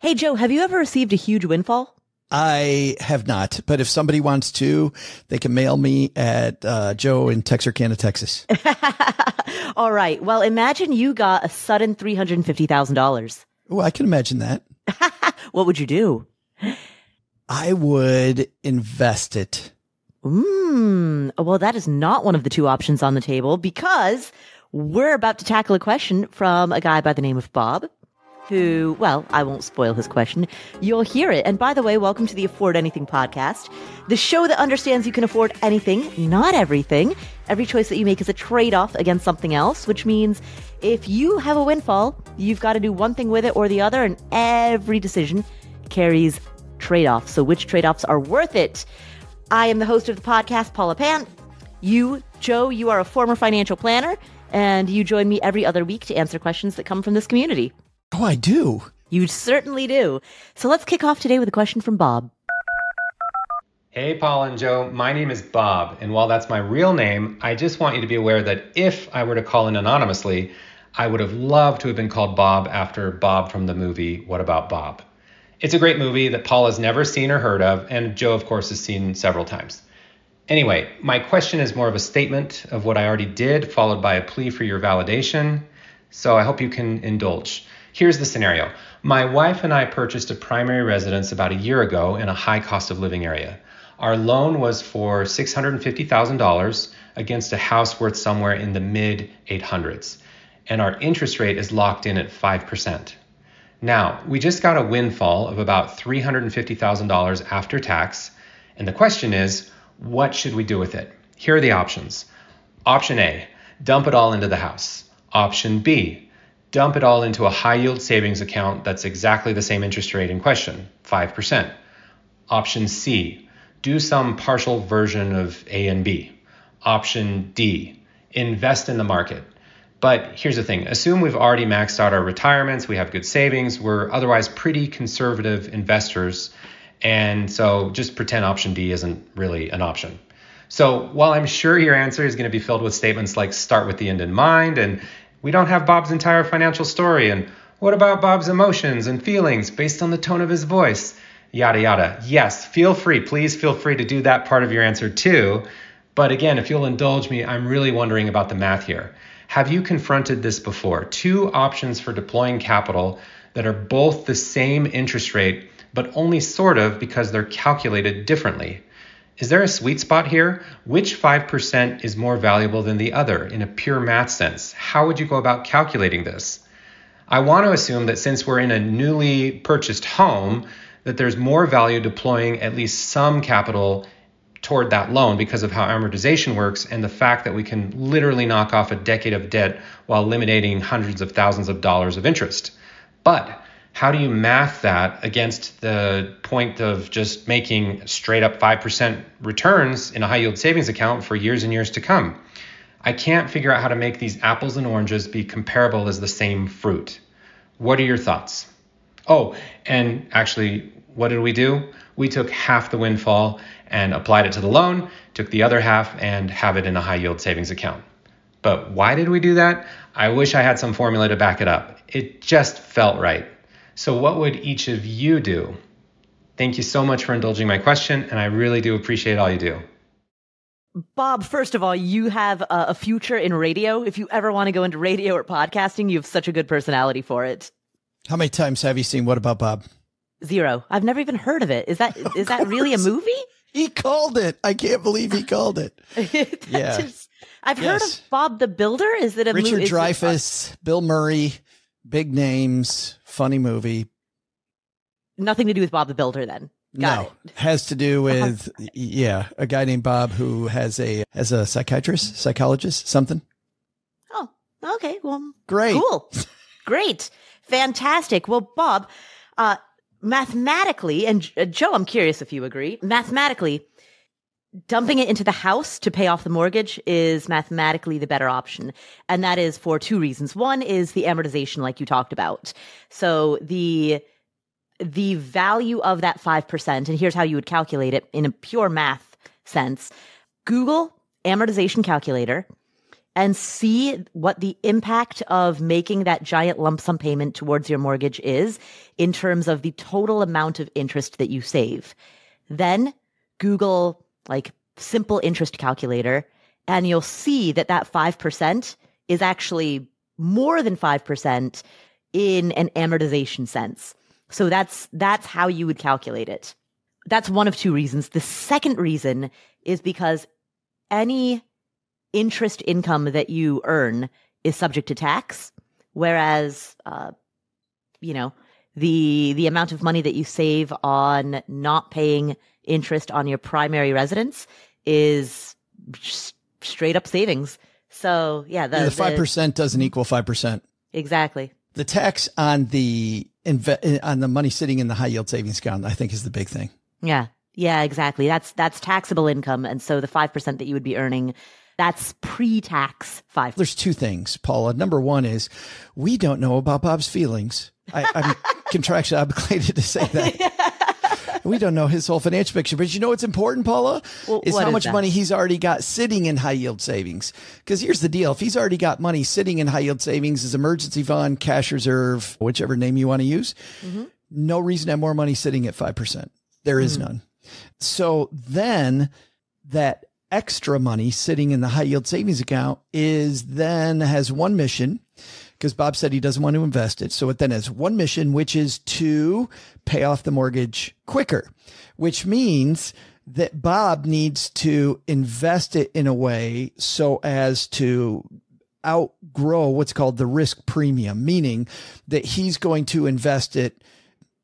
Hey, Joe, have you ever received a huge windfall? I have not, but if somebody wants to, they can mail me at uh, Joe in Texarkana, Texas. All right. Well, imagine you got a sudden $350,000. Oh, I can imagine that. what would you do? I would invest it. Hmm. Well, that is not one of the two options on the table because we're about to tackle a question from a guy by the name of Bob who, well, I won't spoil his question. You'll hear it. And by the way, welcome to the Afford Anything podcast, the show that understands you can afford anything, not everything. Every choice that you make is a trade off against something else, which means if you have a windfall, you've got to do one thing with it or the other, and every decision carries trade offs. So, which trade offs are worth it? I am the host of the podcast, Paula Pant. You, Joe, you are a former financial planner, and you join me every other week to answer questions that come from this community. Oh, I do. You certainly do. So let's kick off today with a question from Bob. Hey, Paula and Joe. My name is Bob, and while that's my real name, I just want you to be aware that if I were to call in anonymously, I would have loved to have been called Bob after Bob from the movie What About Bob? It's a great movie that Paula has never seen or heard of, and Joe, of course, has seen several times. Anyway, my question is more of a statement of what I already did, followed by a plea for your validation, so I hope you can indulge. Here's the scenario My wife and I purchased a primary residence about a year ago in a high cost of living area. Our loan was for $650,000 against a house worth somewhere in the mid 800s, and our interest rate is locked in at 5%. Now, we just got a windfall of about $350,000 after tax, and the question is, what should we do with it? Here are the options. Option A, dump it all into the house. Option B, dump it all into a high yield savings account that's exactly the same interest rate in question, 5%. Option C, do some partial version of A and B. Option D, invest in the market. But here's the thing assume we've already maxed out our retirements, we have good savings, we're otherwise pretty conservative investors. And so just pretend option D isn't really an option. So while I'm sure your answer is going to be filled with statements like start with the end in mind and we don't have Bob's entire financial story. And what about Bob's emotions and feelings based on the tone of his voice? Yada, yada. Yes, feel free. Please feel free to do that part of your answer too. But again, if you'll indulge me, I'm really wondering about the math here. Have you confronted this before? Two options for deploying capital that are both the same interest rate, but only sort of because they're calculated differently. Is there a sweet spot here? Which 5% is more valuable than the other in a pure math sense? How would you go about calculating this? I want to assume that since we're in a newly purchased home, that there's more value deploying at least some capital toward that loan because of how amortization works and the fact that we can literally knock off a decade of debt while eliminating hundreds of thousands of dollars of interest. But how do you math that against the point of just making straight up 5% returns in a high yield savings account for years and years to come? I can't figure out how to make these apples and oranges be comparable as the same fruit. What are your thoughts? Oh, and actually, what did we do? We took half the windfall and applied it to the loan, took the other half and have it in a high yield savings account. But why did we do that? I wish I had some formula to back it up. It just felt right. So, what would each of you do? Thank you so much for indulging my question, and I really do appreciate all you do. Bob, first of all, you have a future in radio. If you ever want to go into radio or podcasting, you have such a good personality for it. How many times have you seen What About Bob? Zero. I've never even heard of it. Is that is that really a movie? He called it. I can't believe he called it. yeah. Just, I've yes. heard of Bob the Builder. Is it a Richard mo- Dreyfuss, Bill Murray, big names, funny movie. Nothing to do with Bob the Builder then. Got no, it. has to do with yeah, a guy named Bob who has a has a psychiatrist, psychologist, something. Oh, okay. Well, great, cool, great, fantastic. Well, Bob, uh, mathematically, and uh, Joe, I'm curious if you agree. Mathematically, dumping it into the house to pay off the mortgage is mathematically the better option. And that is for two reasons. One is the amortization, like you talked about. So the, the value of that 5%, and here's how you would calculate it in a pure math sense. Google amortization calculator and see what the impact of making that giant lump sum payment towards your mortgage is in terms of the total amount of interest that you save. Then Google like simple interest calculator and you'll see that that 5% is actually more than 5% in an amortization sense. So that's that's how you would calculate it. That's one of two reasons. The second reason is because any interest income that you earn is subject to tax, whereas, uh, you know, the the amount of money that you save on not paying interest on your primary residence is straight up savings. So yeah, the five percent doesn't equal five percent. Exactly. The tax on the inve- on the money sitting in the high yield savings account, I think, is the big thing. Yeah, yeah, exactly. That's that's taxable income, and so the five percent that you would be earning that's pre-tax five. There's two things, Paula. Number one is we don't know about Bob's feelings. I, am contractually obligated to say that. we don't know his whole financial picture, but you know what's important, Paula, well, is how is much that? money he's already got sitting in high yield savings. Because here's the deal: if he's already got money sitting in high yield savings, his emergency fund, cash reserve, whichever name you want to use, mm-hmm. no reason to have more money sitting at five percent. There is mm-hmm. none. So then that extra money sitting in the high yield savings account is then has one mission because Bob said he doesn't want to invest it. So it then has one mission, which is to pay off the mortgage quicker, which means that Bob needs to invest it in a way so as to outgrow what's called the risk premium, meaning that he's going to invest it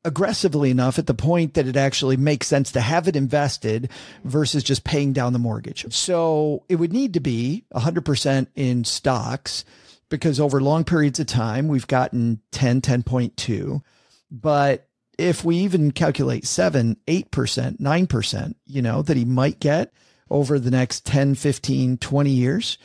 aggressively enough at the point that it actually makes sense to have it invested versus just paying down the mortgage. So it would need to be 100% in stocks because over long periods of time, we've gotten 10, 10.2. But if we even calculate 7, 8%, 9%, you know, that he might get over the next 10, 15, 20 years,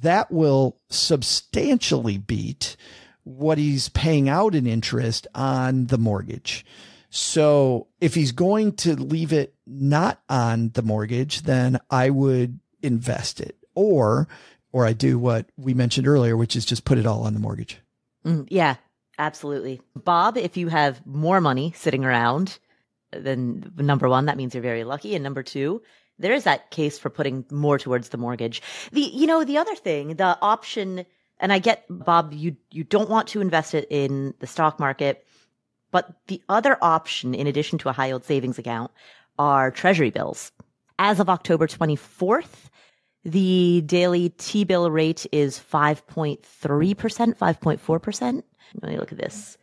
that will substantially beat what he's paying out in interest on the mortgage. So if he's going to leave it not on the mortgage, then I would invest it or, or I do what we mentioned earlier, which is just put it all on the mortgage. Mm, yeah, absolutely. Bob, if you have more money sitting around, then number one, that means you're very lucky. And number two, there is that case for putting more towards the mortgage. The, you know, the other thing, the option and I get, Bob, you, you don't want to invest it in the stock market. But the other option, in addition to a high yield savings account, are treasury bills. As of October 24th, the daily T bill rate is 5.3%, 5.4%. Let me look at this.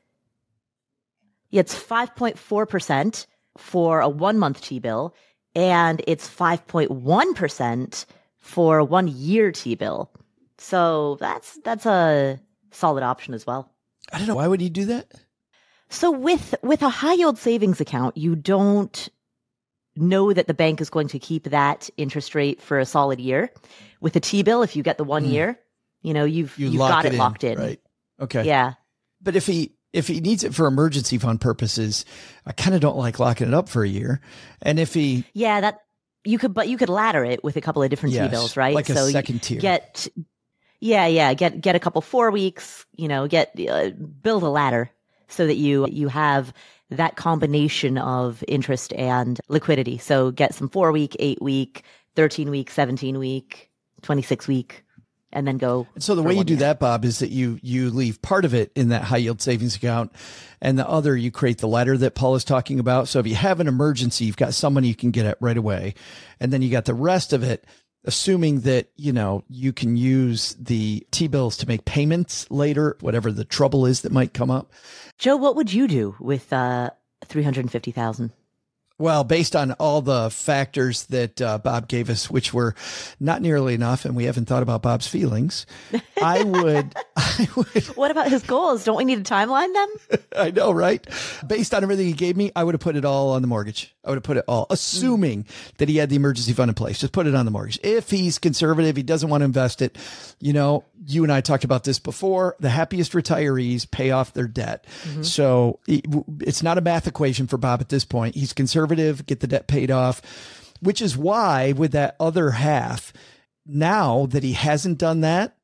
Yeah, it's 5.4% for a one month T bill, and it's 5.1% for a one year T bill. So that's that's a solid option as well. I don't know why would you do that? So with with a high yield savings account, you don't know that the bank is going to keep that interest rate for a solid year. With a T bill, if you get the one mm. year, you know you've you have got it, in, locked in. Right. Okay. Yeah. But if he if he needs it for emergency fund purposes, I kind of don't like locking it up for a year. And if he yeah that you could but you could ladder it with a couple of different yes, T bills, right? Like a so second tier. Get yeah, yeah. Get get a couple four weeks. You know, get uh, build a ladder so that you you have that combination of interest and liquidity. So get some four week, eight week, thirteen week, seventeen week, twenty six week, and then go. So the way you do year. that, Bob, is that you you leave part of it in that high yield savings account, and the other you create the ladder that Paula is talking about. So if you have an emergency, you've got someone you can get at right away, and then you got the rest of it assuming that, you know, you can use the T-bills to make payments later, whatever the trouble is that might come up. Joe, what would you do with uh 350,000? Well, based on all the factors that uh, Bob gave us, which were not nearly enough, and we haven't thought about Bob's feelings, I would, I would. What about his goals? Don't we need to timeline them? I know, right? Based on everything he gave me, I would have put it all on the mortgage. I would have put it all, assuming mm. that he had the emergency fund in place. Just put it on the mortgage. If he's conservative, he doesn't want to invest it. You know, you and I talked about this before. The happiest retirees pay off their debt. Mm-hmm. So it's not a math equation for Bob at this point. He's conservative, get the debt paid off, which is why with that other half, now that he hasn't done that,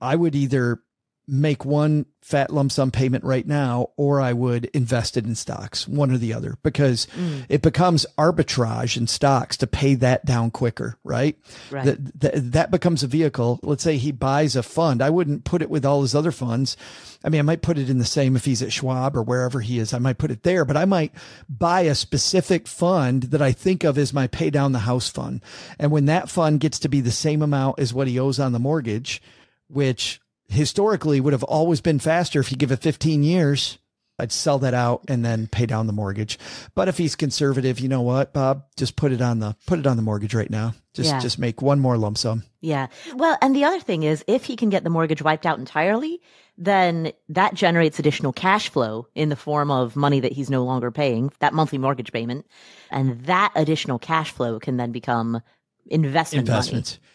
I would either make one fat lump sum payment right now or I would invest it in stocks, one or the other, because mm. it becomes arbitrage in stocks to pay that down quicker, right? Right. That, that, that becomes a vehicle. Let's say he buys a fund. I wouldn't put it with all his other funds. I mean, I might put it in the same if he's at Schwab or wherever he is. I might put it there, but I might buy a specific fund that I think of as my pay down the house fund. And when that fund gets to be the same amount as what he owes on the mortgage, which historically would have always been faster if you give it 15 years. I'd sell that out and then pay down the mortgage. But if he's conservative, you know what, Bob, just put it on the put it on the mortgage right now. Just yeah. just make one more lump sum. Yeah. Well, and the other thing is if he can get the mortgage wiped out entirely, then that generates additional cash flow in the form of money that he's no longer paying, that monthly mortgage payment. And that additional cash flow can then become investment investments. Money.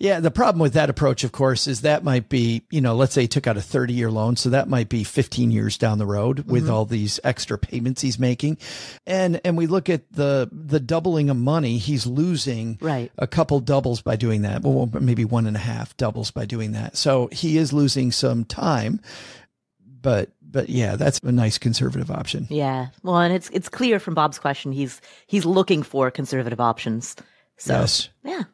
Yeah, the problem with that approach, of course, is that might be, you know, let's say he took out a 30 year loan. So that might be 15 years down the road with mm-hmm. all these extra payments he's making. And, and we look at the, the doubling of money, he's losing right. a couple doubles by doing that. Well, maybe one and a half doubles by doing that. So he is losing some time, but, but yeah, that's a nice conservative option. Yeah. Well, and it's, it's clear from Bob's question, he's, he's looking for conservative options. So, yes. yeah.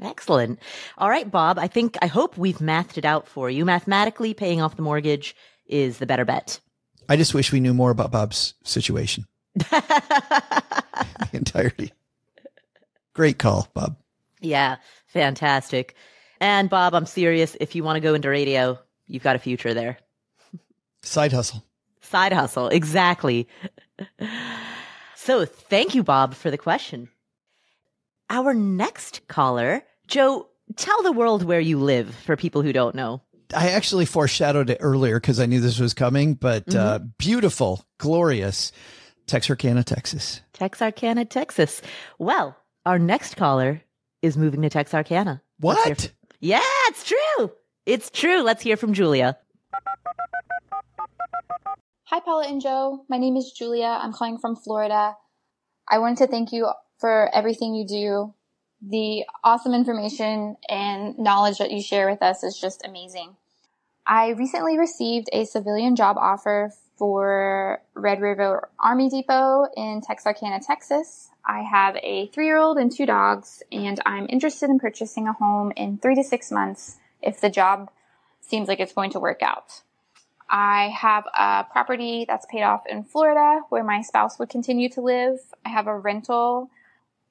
Excellent. All right, Bob. I think, I hope we've mathed it out for you. Mathematically, paying off the mortgage is the better bet. I just wish we knew more about Bob's situation. entirety. Great call, Bob. Yeah, fantastic. And Bob, I'm serious. If you want to go into radio, you've got a future there. Side hustle. Side hustle. Exactly. So thank you, Bob, for the question. Our next caller Joe, tell the world where you live for people who don't know. I actually foreshadowed it earlier because I knew this was coming, but uh, mm-hmm. uh, beautiful, glorious Texarkana, Texas. Texarkana, Texas. Well, our next caller is moving to Texarkana. What? From- yeah, it's true. It's true. Let's hear from Julia. Hi, Paula and Joe. My name is Julia. I'm calling from Florida. I wanted to thank you for everything you do the awesome information and knowledge that you share with us is just amazing. I recently received a civilian job offer for Red River Army Depot in Texarkana, Texas. I have a three year old and two dogs, and I'm interested in purchasing a home in three to six months if the job seems like it's going to work out. I have a property that's paid off in Florida where my spouse would continue to live. I have a rental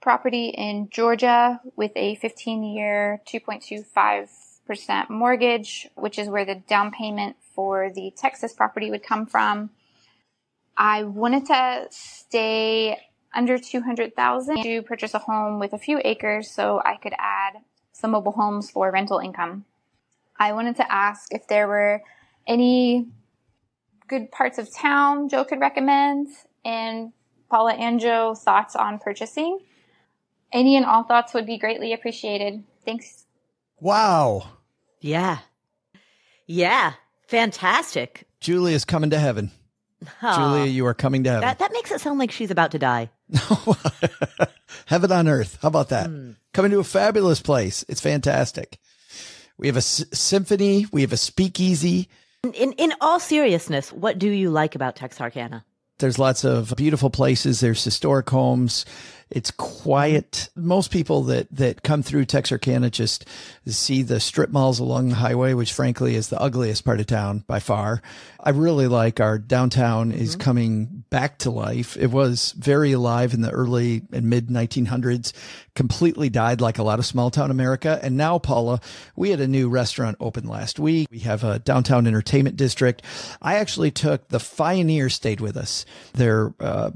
property in Georgia with a 15 year 2.25% mortgage, which is where the down payment for the Texas property would come from. I wanted to stay under 200,000 to purchase a home with a few acres so I could add some mobile homes for rental income. I wanted to ask if there were any good parts of town Joe could recommend and Paula and Joe thoughts on purchasing. Any and all thoughts would be greatly appreciated. Thanks. Wow. Yeah. Yeah. Fantastic. Julia is coming to heaven. Oh, Julia, you are coming to heaven. That, that makes it sound like she's about to die. heaven on earth. How about that? Mm. Coming to a fabulous place. It's fantastic. We have a s- symphony. We have a speakeasy. In, in, in all seriousness, what do you like about Texarkana? There's lots of beautiful places. There's historic homes. It's quiet. Most people that, that come through Texarkana just see the strip malls along the highway, which frankly is the ugliest part of town by far. I really like our downtown is mm-hmm. coming back to life. It was very alive in the early and mid 1900s, completely died like a lot of small town America. And now, Paula, we had a new restaurant open last week. We have a downtown entertainment district. I actually took the Fioneer stayed with us. They're, uh,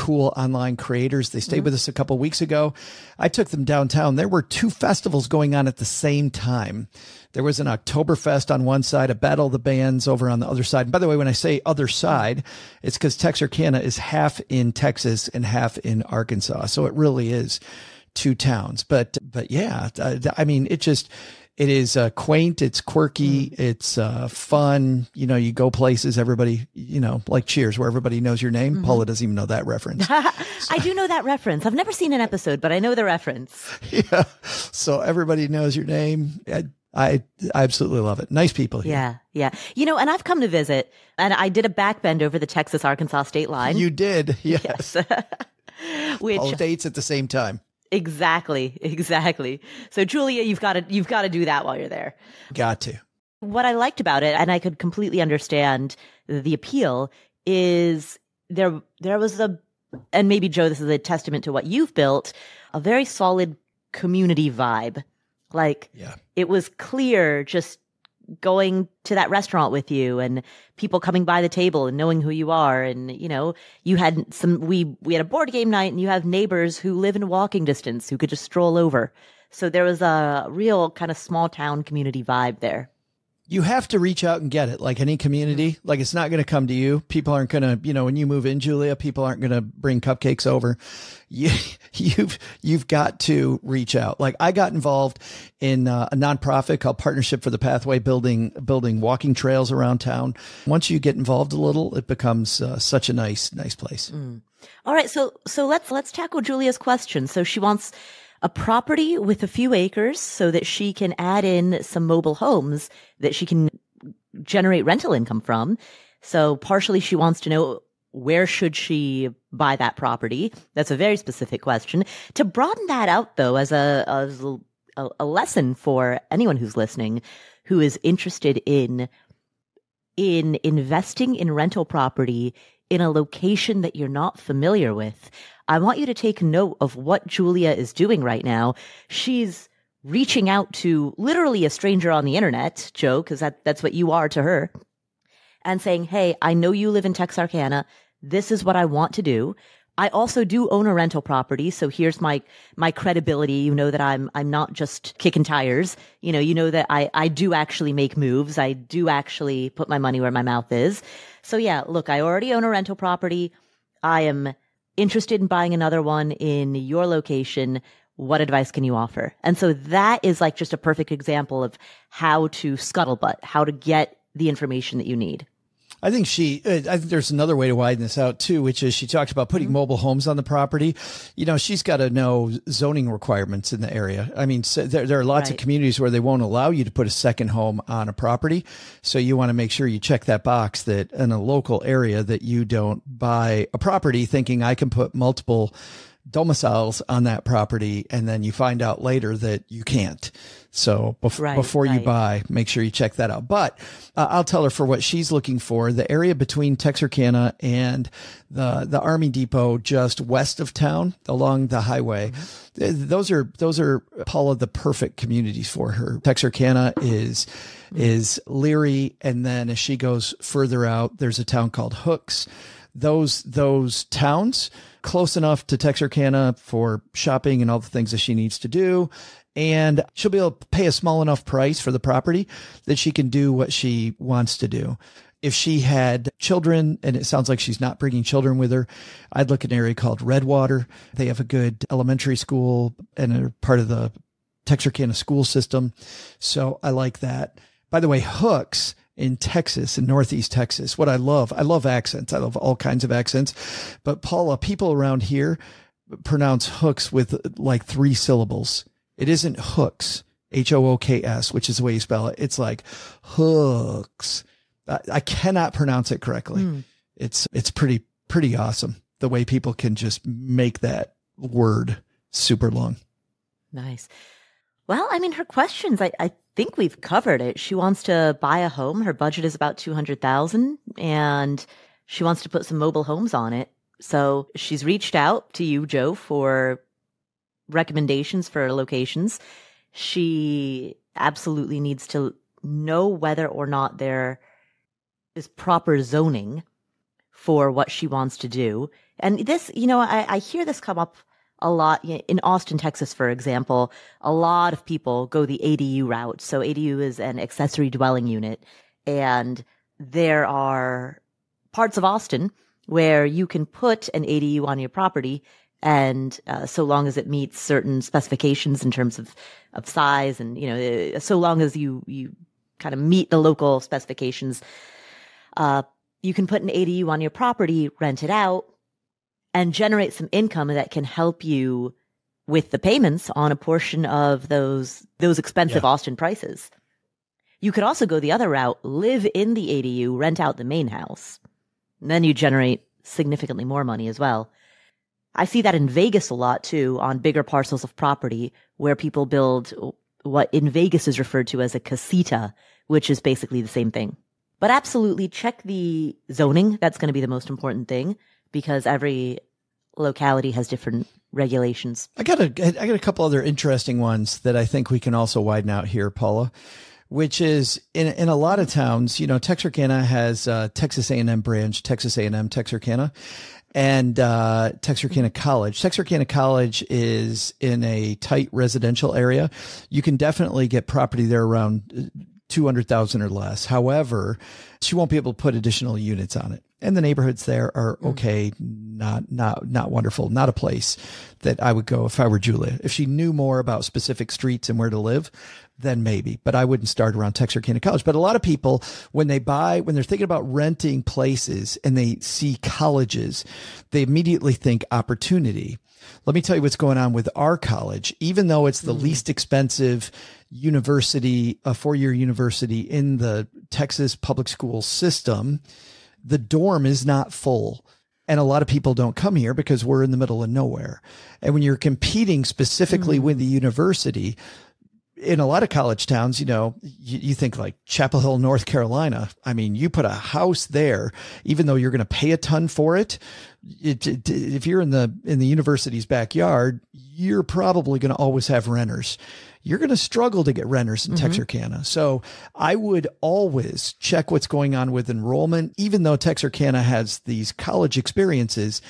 cool online creators. They stayed mm-hmm. with us a couple weeks ago. I took them downtown. There were two festivals going on at the same time. There was an Oktoberfest on one side, a Battle of the Bands over on the other side. And by the way, when I say other side, it's because Texarkana is half in Texas and half in Arkansas. So it really is two towns. But, but yeah, I mean, it just, it is uh, quaint. It's quirky. Mm. It's uh, fun. You know, you go places. Everybody, you know, like Cheers, where everybody knows your name. Mm-hmm. Paula doesn't even know that reference. so. I do know that reference. I've never seen an episode, but I know the reference. Yeah. So everybody knows your name. I, I, I absolutely love it. Nice people here. Yeah, yeah. You know, and I've come to visit, and I did a backbend over the Texas Arkansas state line. You did, yes. yes. Which all dates at the same time. Exactly, exactly. So Julia, you've got to you've got to do that while you're there. Got to. What I liked about it, and I could completely understand the appeal, is there there was a and maybe Joe, this is a testament to what you've built, a very solid community vibe. Like yeah. it was clear just going to that restaurant with you and people coming by the table and knowing who you are. And you know you had some we we had a board game night and you have neighbors who live in walking distance who could just stroll over. So there was a real kind of small town community vibe there you have to reach out and get it like any community. Like it's not going to come to you. People aren't going to you know when you move in julia people aren't going to bring cupcakes over. You, you've you've got to reach out. Like i got involved in uh, a nonprofit called partnership for the pathway building building walking trails around town. Once you get involved a little it becomes uh, such a nice nice place. Mm. all right so so let's let's tackle julia's question. So she wants a property with a few acres so that she can add in some mobile homes that she can generate rental income from. So partially she wants to know where should she buy that property? That's a very specific question. To broaden that out though, as a, as a, a lesson for anyone who's listening who is interested in, in investing in rental property in a location that you're not familiar with. I want you to take note of what Julia is doing right now. She's reaching out to literally a stranger on the internet, Joe, because that, that's what you are to her, and saying, Hey, I know you live in Texarkana. This is what I want to do. I also do own a rental property, so here's my my credibility. You know that I'm I'm not just kicking tires. You know, you know that I I do actually make moves. I do actually put my money where my mouth is. So yeah, look, I already own a rental property. I am interested in buying another one in your location. What advice can you offer? And so that is like just a perfect example of how to scuttlebutt, how to get the information that you need. I think she, uh, I think there's another way to widen this out too, which is she talked about putting mm-hmm. mobile homes on the property. You know, she's got to know zoning requirements in the area. I mean, so there, there are lots right. of communities where they won't allow you to put a second home on a property. So you want to make sure you check that box that in a local area that you don't buy a property thinking I can put multiple domiciles on that property and then you find out later that you can't. So bef- right, before right. you buy, make sure you check that out. But uh, I'll tell her for what she's looking for, the area between Texarkana and the the Army Depot just west of town along the highway. Mm-hmm. Those are those are Paula the perfect communities for her. Texarkana is mm-hmm. is Leary and then as she goes further out, there's a town called Hooks. Those those towns close enough to Texarkana for shopping and all the things that she needs to do. And she'll be able to pay a small enough price for the property that she can do what she wants to do. If she had children, and it sounds like she's not bringing children with her, I'd look at an area called Redwater. They have a good elementary school and are part of the Texarkana school system. So I like that. By the way, Hooks in Texas, in Northeast Texas. What I love, I love accents. I love all kinds of accents. But Paula, people around here pronounce hooks with like three syllables. It isn't hooks, H O O K S, which is the way you spell it. It's like hooks. I, I cannot pronounce it correctly. Mm. It's, it's pretty, pretty awesome the way people can just make that word super long. Nice. Well, I mean, her questions, I, I think we've covered it. She wants to buy a home. Her budget is about 200,000 and she wants to put some mobile homes on it. So she's reached out to you, Joe, for recommendations for locations. She absolutely needs to know whether or not there is proper zoning for what she wants to do. And this, you know, I, I hear this come up a lot in Austin, Texas, for example, a lot of people go the ADU route. So ADU is an accessory dwelling unit and there are parts of Austin where you can put an ADU on your property And uh, so long as it meets certain specifications in terms of, of size and, you know, uh, so long as you, you kind of meet the local specifications, uh, you can put an ADU on your property, rent it out, and generate some income that can help you with the payments on a portion of those those expensive yeah. Austin prices. You could also go the other route, live in the ADU, rent out the main house. And then you generate significantly more money as well. I see that in Vegas a lot too, on bigger parcels of property where people build what in Vegas is referred to as a casita, which is basically the same thing. But absolutely check the zoning. That's going to be the most important thing because every locality has different regulations. I got a I got a couple other interesting ones that I think we can also widen out here, Paula. Which is in in a lot of towns, you know, Texarkana has uh, Texas A&M branch, Texas A&M Texarkana, and uh, Texarkana College. Texarkana College is in a tight residential area. You can definitely get property there around 200,000 or less. However, she won't be able to put additional units on it. And the neighborhoods there are mm. okay, not not not wonderful, not a place that I would go if I were Julia. If she knew more about specific streets and where to live, then maybe. But I wouldn't start around Texarkana College. But a lot of people, when they buy, when they're thinking about renting places and they see colleges, they immediately think opportunity. Let me tell you what's going on with our college. Even though it's the mm. least expensive university, a four year university in the Texas public school system, the dorm is not full. And a lot of people don't come here because we're in the middle of nowhere. And when you're competing specifically mm-hmm. with the university, in a lot of college towns, you know, you, you, think like Chapel Hill, North Carolina. I mean, you put a house there, even though you're going to pay a ton for it, it, it, if you're in the in the university's backyard, you're probably going to always have renters you're going to struggle to get renters in mm-hmm. Texarkana. So I would always check what's going on with enrollment. Even though Texarkana has these college experiences,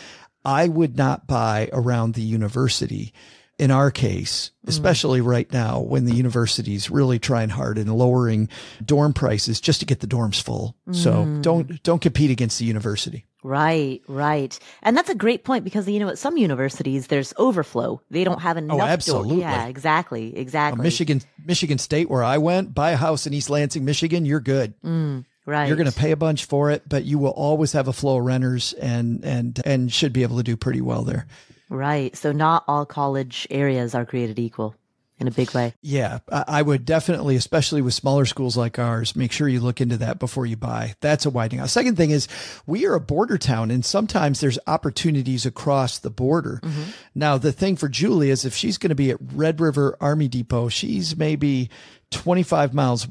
I would not buy around the university in our case, mm. especially right now when the university's really trying hard and lowering dorm prices just to get the dorms full. Mm. So don't don't compete against the university. Right, right. And that's a great point because you know at some universities there's overflow. They don't have oh, enough. Oh, absolutely. Yeah, exactly, exactly. Michigan, Michigan State, where I went, buy a house in East Lansing, Michigan, you're good. Mm, right. You're going to pay a bunch for it, but you will always have a flow of renters and and and should be able to do pretty well there. Right. So not all college areas are created equal in a big way. Yeah, I would definitely, especially with smaller schools like ours, make sure you look into that before you buy. That's a widening out. Second thing is we are a border town and sometimes there's opportunities across the border. Mm-hmm. Now, the thing for Julie is if she's going to be at Red River Army Depot, she's maybe 25 miles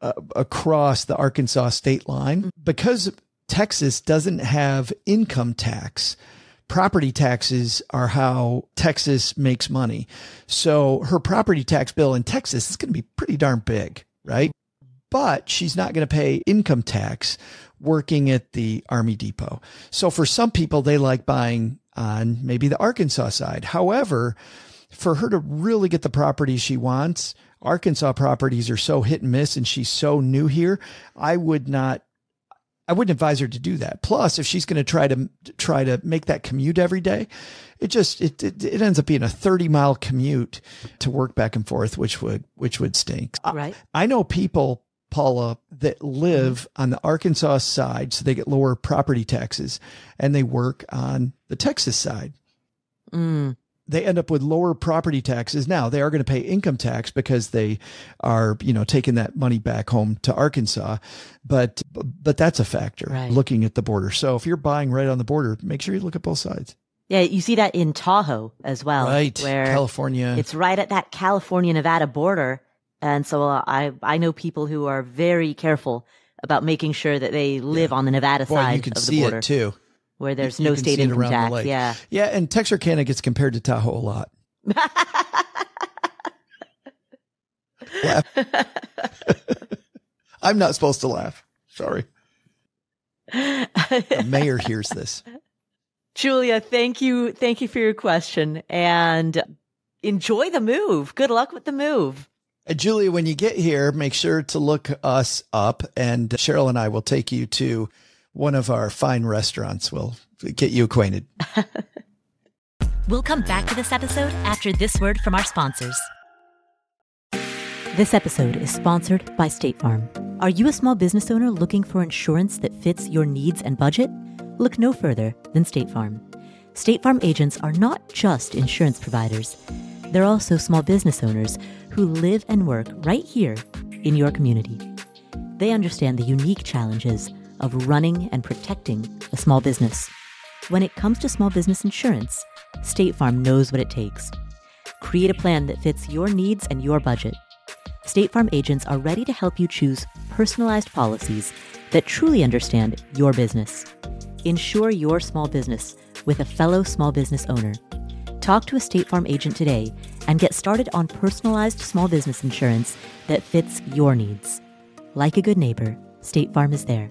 uh, across the Arkansas state line mm-hmm. because Texas doesn't have income tax property taxes are how Texas makes money. So her property tax bill in Texas is going to be pretty darn big, right? But she's not going to pay income tax working at the Army Depot. So for some people, they like buying on maybe the Arkansas side. However, for her to really get the property she wants, Arkansas properties are so hit and miss and she's so new here. I would not I wouldn't advise her to do that. Plus, if she's going to try to try to make that commute every day, it just it, it, it ends up being a 30 mile commute to work back and forth, which would which would stink. Right. I, I know people, Paula, that live on the Arkansas side, so they get lower property taxes, and they work on the Texas side. Mm they end up with lower property taxes. Now they are going to pay income tax because they are, you know, taking that money back home to Arkansas. But, but that's a factor right. looking at the border. So if you're buying right on the border, make sure you look at both sides. Yeah, you see that in Tahoe as well. Right. Where California. It's right at that California Nevada border. And so uh, I, I know people who are very careful about making sure that they live yeah. on the Nevada Boy, side you can of the see border. it too where there's you, no state income tax. Yeah. Yeah. And Texarkana gets compared to Tahoe a lot. I'm not supposed to laugh. Sorry. the mayor hears this. Julia, thank you. Thank you for your question and enjoy the move. Good luck with the move. And Julia, when you get here, make sure to look us up and Cheryl and I will take you to one of our fine restaurants will get you acquainted. We'll come back to this episode after this word from our sponsors. This episode is sponsored by State Farm. Are you a small business owner looking for insurance that fits your needs and budget? Look no further than State Farm. State Farm agents are not just insurance providers, they're also small business owners who live and work right here in your community. They understand the unique challenges of running and protecting a small business. When it comes to small business insurance, State Farm knows what it takes. Create a plan that fits your needs and your budget. State Farm agents are ready to help you choose personalized policies that truly understand your business. Insure your small business with a fellow small business owner. Talk to a State Farm agent today and get started on personalized small business insurance that fits your needs. Like a good neighbor, State Farm is there.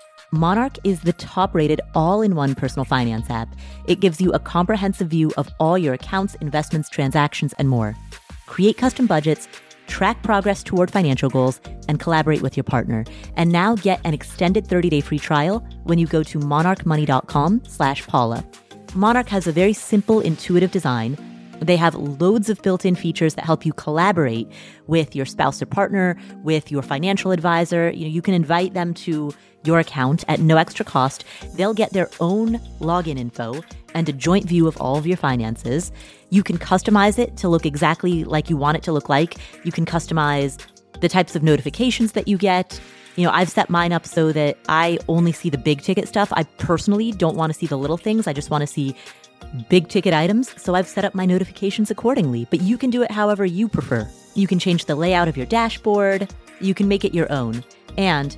Monarch is the top rated all in one personal finance app. It gives you a comprehensive view of all your accounts, investments, transactions, and more. Create custom budgets, track progress toward financial goals, and collaborate with your partner. And now get an extended 30-day free trial when you go to monarchmoney.com slash Paula. Monarch has a very simple, intuitive design they have loads of built in features that help you collaborate with your spouse or partner, with your financial advisor. You know, you can invite them to your account at no extra cost. They'll get their own login info and a joint view of all of your finances. You can customize it to look exactly like you want it to look like. You can customize the types of notifications that you get. You know, I've set mine up so that I only see the big ticket stuff. I personally don't want to see the little things. I just want to see big ticket items, so I've set up my notifications accordingly, but you can do it however you prefer. You can change the layout of your dashboard, you can make it your own, and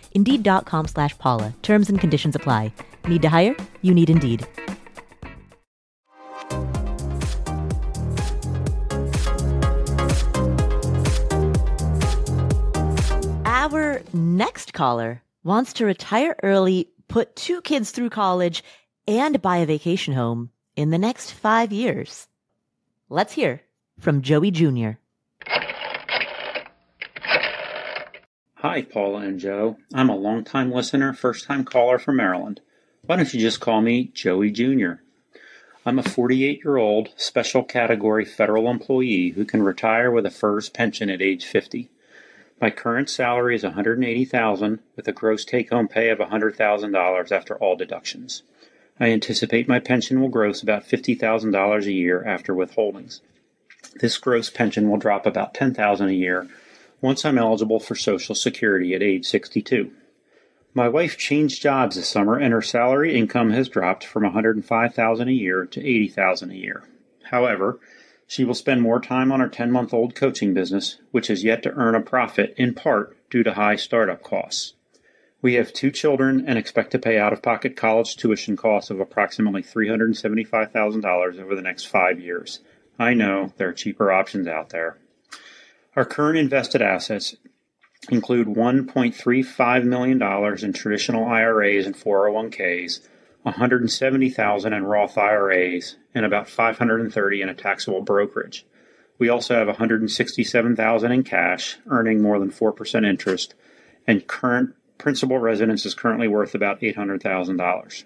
Indeed.com slash Paula. Terms and conditions apply. Need to hire? You need Indeed. Our next caller wants to retire early, put two kids through college, and buy a vacation home in the next five years. Let's hear from Joey Jr. Hi, Paula and Joe. I'm a long-time listener, first time caller from Maryland. Why don't you just call me Joey Jr.? I'm a 48 year old special category federal employee who can retire with a FERS pension at age 50. My current salary is 180,000 with a gross take home pay of $100,000 after all deductions. I anticipate my pension will gross about $50,000 a year after withholdings. This gross pension will drop about $10,000 a year once I'm eligible for Social Security at age 62. My wife changed jobs this summer and her salary income has dropped from 105,000 a year to 80,000 a year. However, she will spend more time on her 10-month-old coaching business, which has yet to earn a profit in part due to high startup costs. We have two children and expect to pay out-of-pocket college tuition costs of approximately $375,000 over the next 5 years. I know there are cheaper options out there. Our current invested assets include $1.35 million in traditional IRAs and 401ks, $170,000 in Roth IRAs, and about 530 in a taxable brokerage. We also have $167,000 in cash, earning more than 4% interest, and current principal residence is currently worth about $800,000.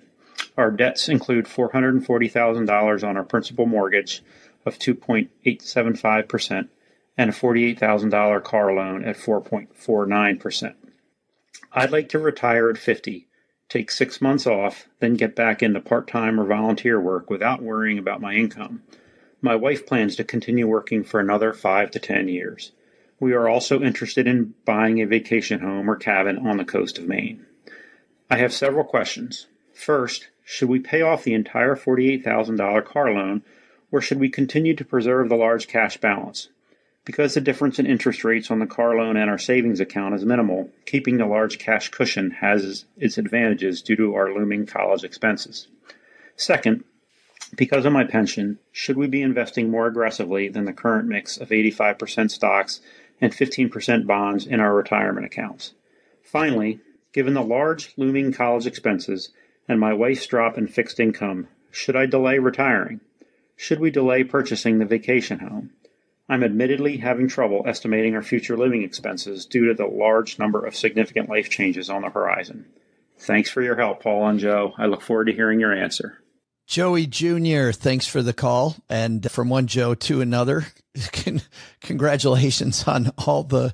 Our debts include $440,000 on our principal mortgage of 2.875% and a $48,000 car loan at 4.49%. I'd like to retire at 50, take six months off, then get back into part time or volunteer work without worrying about my income. My wife plans to continue working for another five to 10 years. We are also interested in buying a vacation home or cabin on the coast of Maine. I have several questions. First, should we pay off the entire $48,000 car loan or should we continue to preserve the large cash balance? Because the difference in interest rates on the car loan and our savings account is minimal, keeping a large cash cushion has its advantages due to our looming college expenses. Second, because of my pension, should we be investing more aggressively than the current mix of 85% stocks and 15% bonds in our retirement accounts? Finally, given the large looming college expenses and my wife's drop in fixed income, should I delay retiring? Should we delay purchasing the vacation home? I'm admittedly having trouble estimating our future living expenses due to the large number of significant life changes on the horizon. Thanks for your help, Paul and Joe. I look forward to hearing your answer. Joey Jr., thanks for the call. And from one Joe to another, congratulations on all the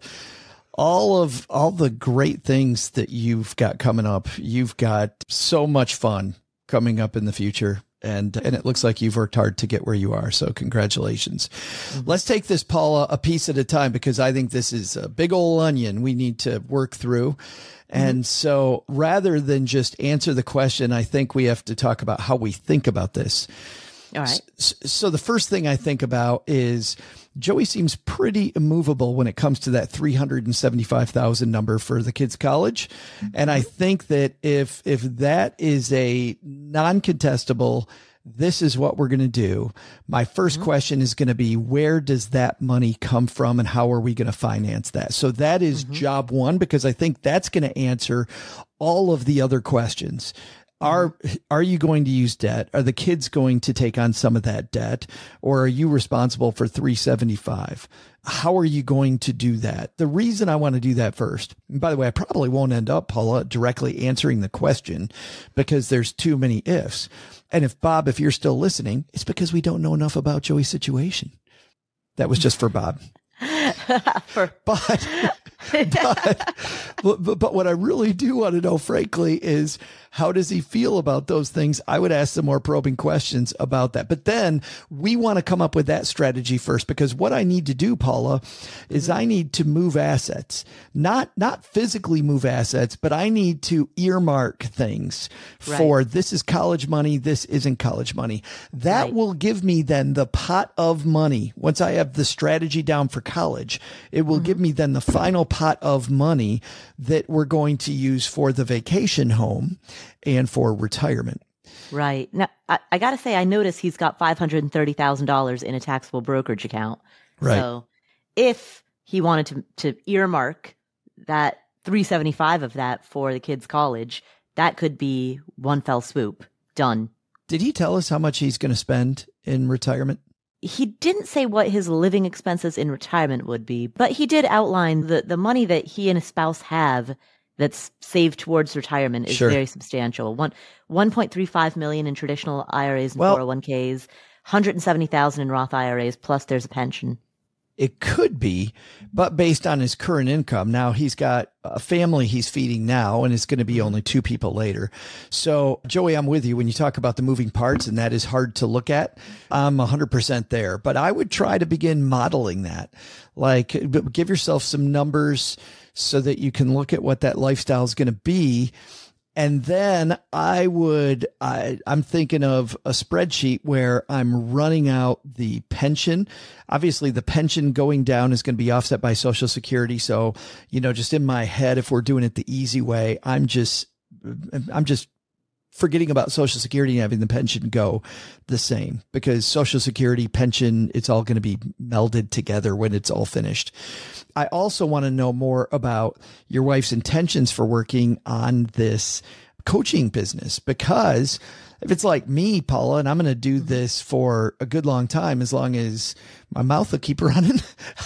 all of all the great things that you've got coming up. You've got so much fun coming up in the future and and it looks like you've worked hard to get where you are. So congratulations. Mm-hmm. Let's take this Paula a piece at a time because I think this is a big old onion we need to work through. Mm-hmm. And so rather than just answer the question, I think we have to talk about how we think about this. All right. So, so the first thing I think about is Joey seems pretty immovable when it comes to that 375,000 number for the kids college. And I think that if, if that is a non-contestable, this is what we're going to do. My 1st mm-hmm. question is going to be where does that money come from and how are we going to finance that? So that is mm-hmm. job one because I think that's going to answer all of the other questions are mm-hmm. are you going to use debt? Are the kids going to take on some of that debt? Or are you responsible for 375 how are you going to do that? The reason i want to do that first by the way i probably won't end up paula directly answering the question because there's too many ifs. And if bob if you're still listening it's because we don't know enough about joey's situation. That was just for bob. For- but, but, but, but what I really do want to know, frankly, is how does he feel about those things? I would ask some more probing questions about that. But then we want to come up with that strategy first because what I need to do, Paula, is I need to move assets, not, not physically move assets, but I need to earmark things right. for this is college money. This isn't college money. That right. will give me then the pot of money. Once I have the strategy down for college, it will mm-hmm. give me then the final pot of money that we're going to use for the vacation home and for retirement. Right. Now, I, I got to say, I notice he's got $530,000 in a taxable brokerage account. Right. So if he wanted to, to earmark that 375 of that for the kids' college, that could be one fell swoop. Done. Did he tell us how much he's going to spend in retirement? he didn't say what his living expenses in retirement would be, but he did outline the, the money that he and his spouse have that's saved towards retirement is sure. very substantial. One one point three five million in traditional IRAs and four hundred one ks, hundred and seventy thousand in Roth IRAs, plus there's a pension. it could be, but based on his current income, now he's got a family he's feeding now, and it's going to be mm-hmm. only two people later. So, Joey, I'm with you when you talk about the moving parts, and that is hard to look at. I'm 100% there, but I would try to begin modeling that. Like, give yourself some numbers so that you can look at what that lifestyle is going to be and then I would, I, I'm thinking of a spreadsheet where I'm running out the pension. Obviously, the pension going down is going to be offset by Social Security. So, you know, just in my head, if we're doing it the easy way, I'm just, I'm just forgetting about social security and having the pension go the same because social security pension it's all going to be melded together when it's all finished. I also want to know more about your wife's intentions for working on this coaching business because if it's like me, Paula, and I'm going to do mm-hmm. this for a good long time, as long as my mouth will keep running,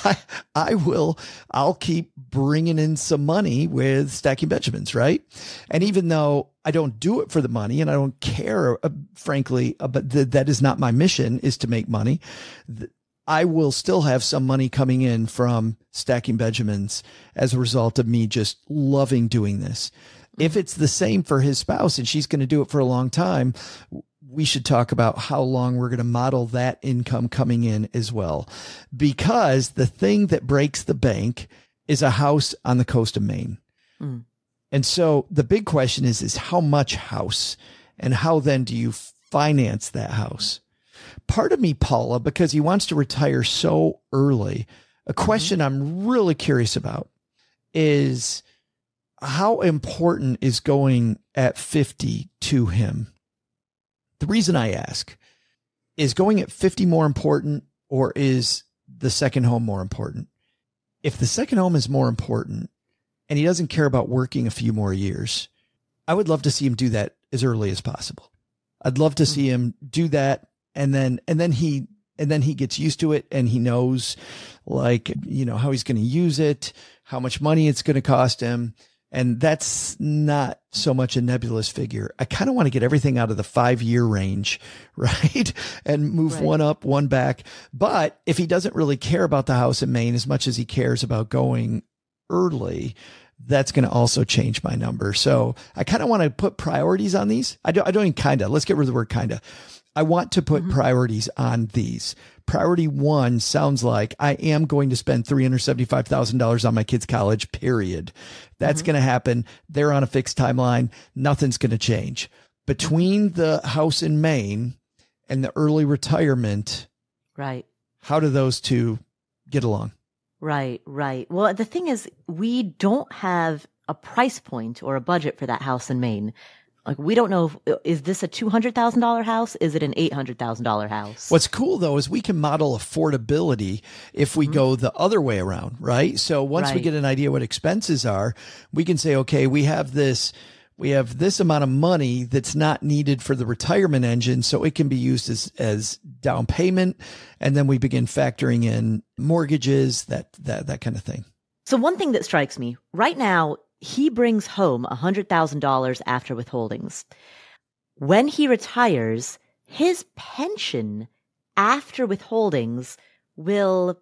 I, I will, I'll keep bringing in some money with stacking Benjamins, right? And even though I don't do it for the money and I don't care, uh, frankly, uh, but th- that is not my mission is to make money. Th- I will still have some money coming in from stacking Benjamins as a result of me just loving doing this if it's the same for his spouse and she's going to do it for a long time, we should talk about how long we're going to model that income coming in as well. Because the thing that breaks the bank is a house on the coast of Maine. Mm. And so the big question is, is how much house and how then do you finance that house? Part of me, Paula, because he wants to retire so early, a mm-hmm. question mm-hmm. I'm really curious about is how important is going at 50 to him? The reason I ask is going at 50 more important or is the second home more important? If the second home is more important and he doesn't care about working a few more years, I would love to see him do that as early as possible. I'd love to hmm. see him do that and then and then he and then he gets used to it and he knows like you know how he's going to use it, how much money it's going to cost him and that's not so much a nebulous figure. I kind of want to get everything out of the five year range, right? and move right. one up, one back. But if he doesn't really care about the house in Maine as much as he cares about going early, that's going to also change my number. So I kind of want to put priorities on these. I don't, I don't even kind of, let's get rid of the word kind of. I want to put mm-hmm. priorities on these. Priority one sounds like I am going to spend $375,000 on my kids' college, period. That's mm-hmm. going to happen. They're on a fixed timeline. Nothing's going to change. Between the house in Maine and the early retirement, right? How do those two get along? Right, right. Well, the thing is, we don't have a price point or a budget for that house in Maine. Like we don't know if, is this a two hundred thousand dollar house? Is it an eight hundred thousand dollar house? What's cool though is we can model affordability if we mm-hmm. go the other way around, right? So once right. we get an idea what expenses are, we can say, okay, we have this we have this amount of money that's not needed for the retirement engine so it can be used as as down payment and then we begin factoring in mortgages that that that kind of thing so one thing that strikes me right now he brings home $100,000 after withholdings. When he retires, his pension after withholdings will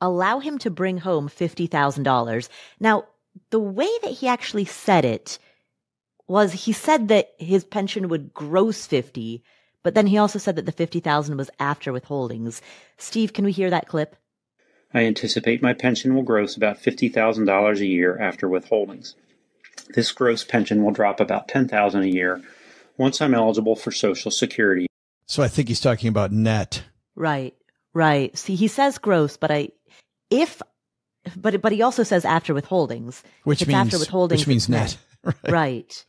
allow him to bring home $50,000. Now, the way that he actually said it was he said that his pension would gross 50, but then he also said that the 50,000 was after withholdings. Steve, can we hear that clip? I anticipate my pension will gross about $50,000 a year after withholdings. This gross pension will drop about 10000 a year once I'm eligible for Social Security. So I think he's talking about net. Right. Right. See, he says gross, but I if but but he also says after withholdings, which means after withholdings, which means net. net. right. right.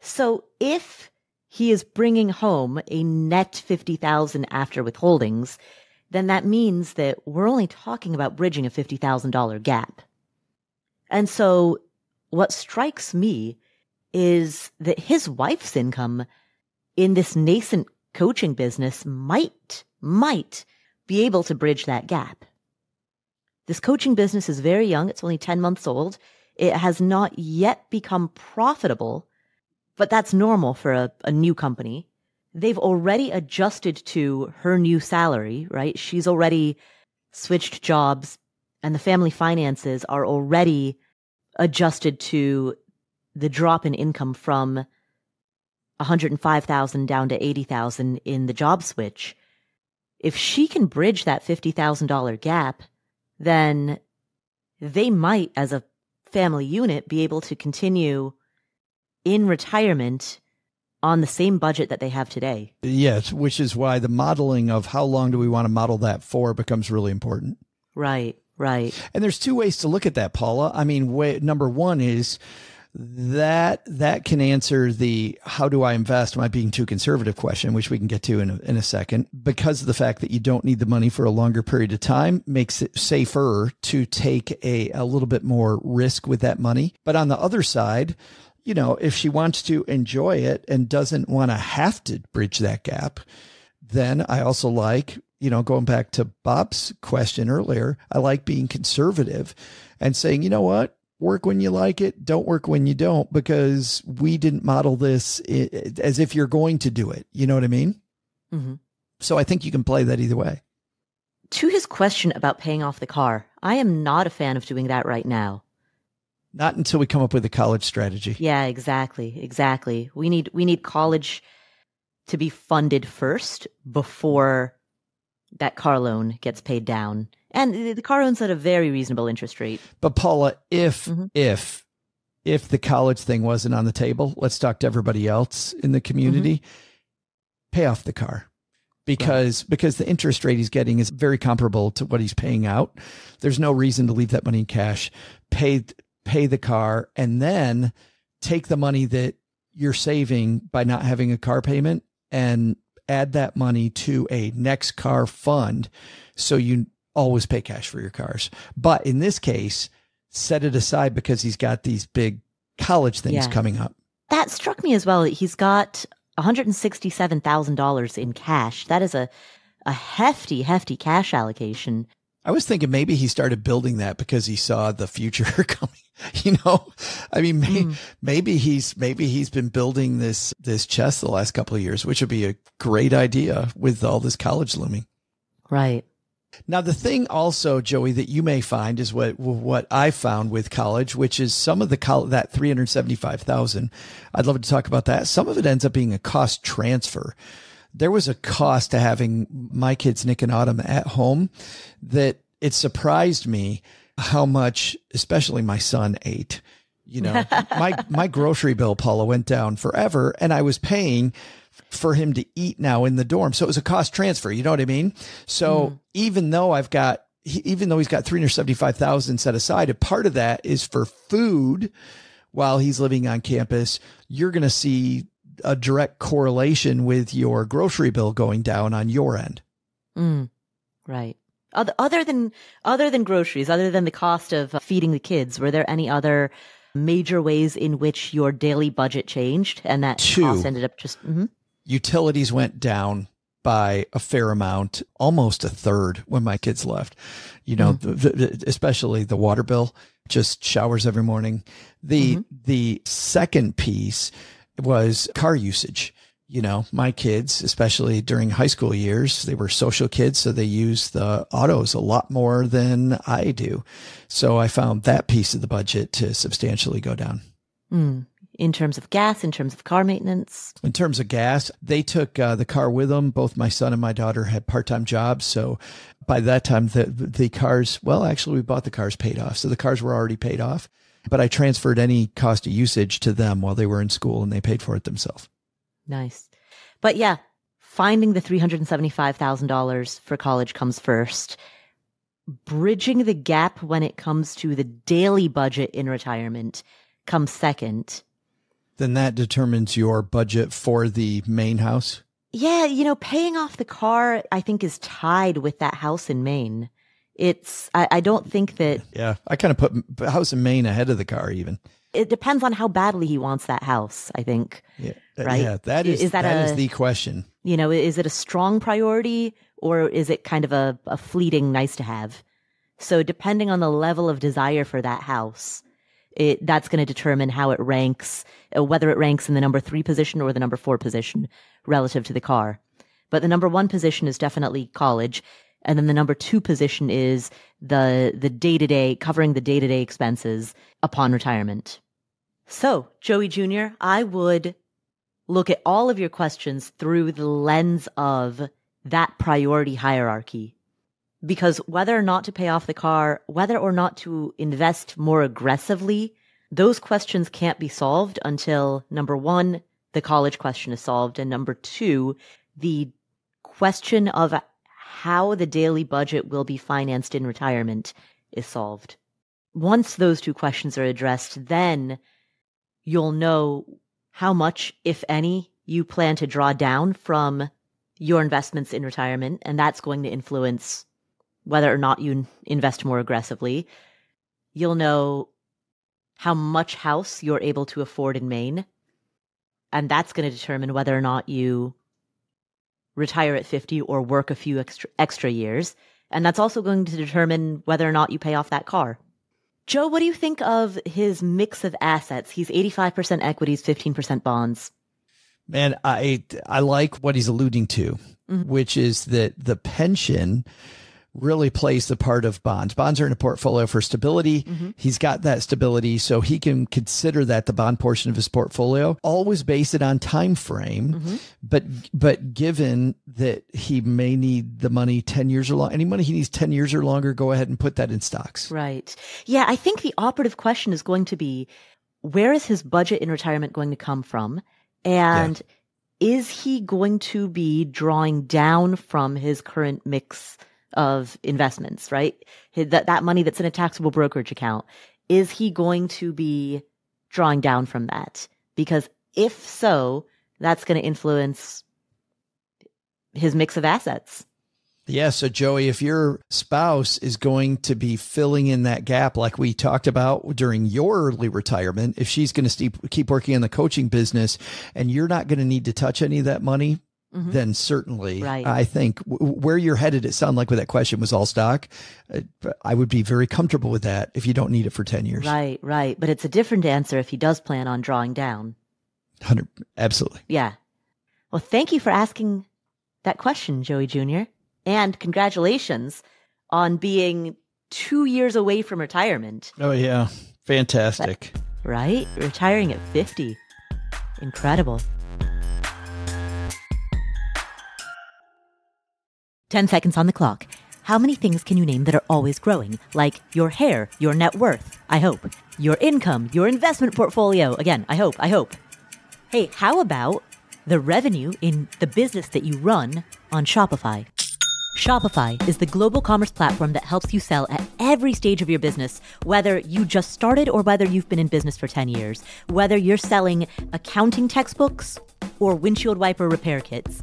So if he is bringing home a net 50,000 after withholdings, then that means that we're only talking about bridging a $50,000 gap. And so what strikes me is that his wife's income in this nascent coaching business might, might be able to bridge that gap. This coaching business is very young. It's only 10 months old. It has not yet become profitable, but that's normal for a, a new company they've already adjusted to her new salary, right? She's already switched jobs and the family finances are already adjusted to the drop in income from 105,000 down to 80,000 in the job switch. If she can bridge that $50,000 gap, then they might as a family unit be able to continue in retirement on the same budget that they have today. Yes, which is why the modeling of how long do we want to model that for becomes really important. Right, right. And there's two ways to look at that, Paula. I mean, way, number one is that that can answer the how do I invest? Am I being too conservative question, which we can get to in a, in a second. Because of the fact that you don't need the money for a longer period of time, makes it safer to take a, a little bit more risk with that money. But on the other side, you know, if she wants to enjoy it and doesn't want to have to bridge that gap, then I also like, you know, going back to Bob's question earlier, I like being conservative and saying, you know what? work when you like it, don't work when you don't, because we didn't model this as if you're going to do it. You know what I mean? Mm-hmm. So I think you can play that either way. To his question about paying off the car, I am not a fan of doing that right now. Not until we come up with a college strategy. Yeah, exactly. Exactly. We need we need college to be funded first before that car loan gets paid down. And the car owns at a very reasonable interest rate. But Paula, if mm-hmm. if if the college thing wasn't on the table, let's talk to everybody else in the community. Mm-hmm. Pay off the car. Because right. because the interest rate he's getting is very comparable to what he's paying out. There's no reason to leave that money in cash. Pay pay the car and then take the money that you're saving by not having a car payment and add that money to a next car fund so you always pay cash for your cars. But in this case, set it aside because he's got these big college things yeah. coming up. That struck me as well. He's got $167,000 in cash. That is a, a hefty, hefty cash allocation. I was thinking maybe he started building that because he saw the future coming. You know, I mean, may, mm. maybe he's maybe he's been building this this chest the last couple of years, which would be a great idea with all this college looming. Right. Now, the thing also, Joey, that you may find is what what I found with college, which is some of the college, that three hundred seventy five thousand. I'd love to talk about that. Some of it ends up being a cost transfer. There was a cost to having my kids Nick and Autumn at home that it surprised me how much, especially my son ate. You know, my my grocery bill, Paula, went down forever, and I was paying for him to eat now in the dorm. So it was a cost transfer. You know what I mean? So mm. even though I've got, even though he's got 375,000 set aside, a part of that is for food while he's living on campus. You're going to see a direct correlation with your grocery bill going down on your end. Mm. Right. Other, other than, other than groceries, other than the cost of feeding the kids, were there any other major ways in which your daily budget changed and that Two. cost ended up just, mm-hmm utilities went down by a fair amount, almost a third when my kids left. You know, mm-hmm. the, the, especially the water bill, just showers every morning. The mm-hmm. the second piece was car usage. You know, my kids, especially during high school years, they were social kids, so they use the autos a lot more than I do. So I found that piece of the budget to substantially go down. Mm in terms of gas, in terms of car maintenance? In terms of gas, they took uh, the car with them. Both my son and my daughter had part time jobs. So by that time, the, the cars, well, actually, we bought the cars paid off. So the cars were already paid off. But I transferred any cost of usage to them while they were in school and they paid for it themselves. Nice. But yeah, finding the $375,000 for college comes first. Bridging the gap when it comes to the daily budget in retirement comes second then that determines your budget for the Maine house. Yeah, you know, paying off the car, I think, is tied with that house in Maine. It's, I, I don't think that. Yeah, I kind of put house in Maine ahead of the car, even. It depends on how badly he wants that house, I think. Yeah, right. Yeah, that is, is that, that a, is the question. You know, is it a strong priority or is it kind of a, a fleeting nice to have? So, depending on the level of desire for that house, it, that's going to determine how it ranks, uh, whether it ranks in the number three position or the number four position relative to the car. But the number one position is definitely college. And then the number two position is the, the day to day, covering the day to day expenses upon retirement. So, Joey Jr., I would look at all of your questions through the lens of that priority hierarchy. Because whether or not to pay off the car, whether or not to invest more aggressively, those questions can't be solved until number one, the college question is solved. And number two, the question of how the daily budget will be financed in retirement is solved. Once those two questions are addressed, then you'll know how much, if any, you plan to draw down from your investments in retirement. And that's going to influence whether or not you invest more aggressively. You'll know how much house you're able to afford in Maine. And that's going to determine whether or not you retire at 50 or work a few extra, extra years. And that's also going to determine whether or not you pay off that car. Joe, what do you think of his mix of assets? He's 85% equities, 15% bonds. Man, I I like what he's alluding to, mm-hmm. which is that the pension really plays the part of bonds. Bonds are in a portfolio for stability. Mm-hmm. He's got that stability, so he can consider that the bond portion of his portfolio. Always base it on time frame, mm-hmm. but but given that he may need the money ten years or long, any money he needs ten years or longer, go ahead and put that in stocks. Right. Yeah, I think the operative question is going to be where is his budget in retirement going to come from, and yeah. Is he going to be drawing down from his current mix of investments, right? That, that money that's in a taxable brokerage account, is he going to be drawing down from that? Because if so, that's going to influence his mix of assets. Yeah. So, Joey, if your spouse is going to be filling in that gap, like we talked about during your early retirement, if she's going to keep working in the coaching business and you're not going to need to touch any of that money, mm-hmm. then certainly right. I think w- where you're headed, it sounded like with that question was all stock. Uh, I would be very comfortable with that if you don't need it for 10 years. Right, right. But it's a different answer if he does plan on drawing down. 100, absolutely. Yeah. Well, thank you for asking that question, Joey Jr. And congratulations on being two years away from retirement. Oh, yeah. Fantastic. But, right? Retiring at 50. Incredible. 10 seconds on the clock. How many things can you name that are always growing? Like your hair, your net worth, I hope. Your income, your investment portfolio. Again, I hope, I hope. Hey, how about the revenue in the business that you run on Shopify? Shopify is the global commerce platform that helps you sell at every stage of your business, whether you just started or whether you've been in business for 10 years. Whether you're selling accounting textbooks or windshield wiper repair kits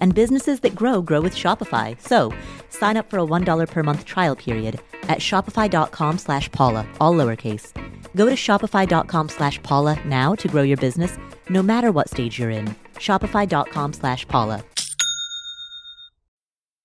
and businesses that grow grow with Shopify. So sign up for a $1 per month trial period at shopify.com slash Paula, all lowercase. Go to shopify.com slash Paula now to grow your business, no matter what stage you're in. Shopify.com slash Paula.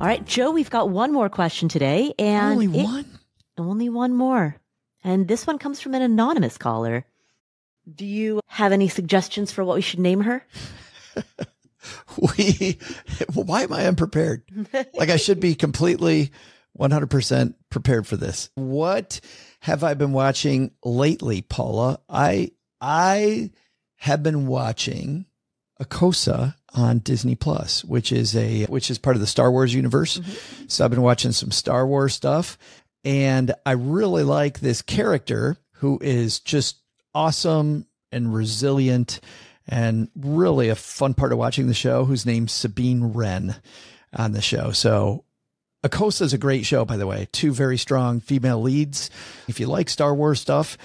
All right, Joe, we've got one more question today. And only it, one? Only one more. And this one comes from an anonymous caller. Do you have any suggestions for what we should name her? we, why am I unprepared? like I should be completely 100% prepared for this. What have I been watching lately, Paula? I, I have been watching Ahsoka on Disney Plus, which is a which is part of the Star Wars universe. Mm-hmm. So I've been watching some Star Wars stuff and I really like this character who is just awesome and resilient and really a fun part of watching the show whose name's Sabine Wren on the show. So Ahsoka is a great show, by the way. Two very strong female leads. If you like Star Wars stuff,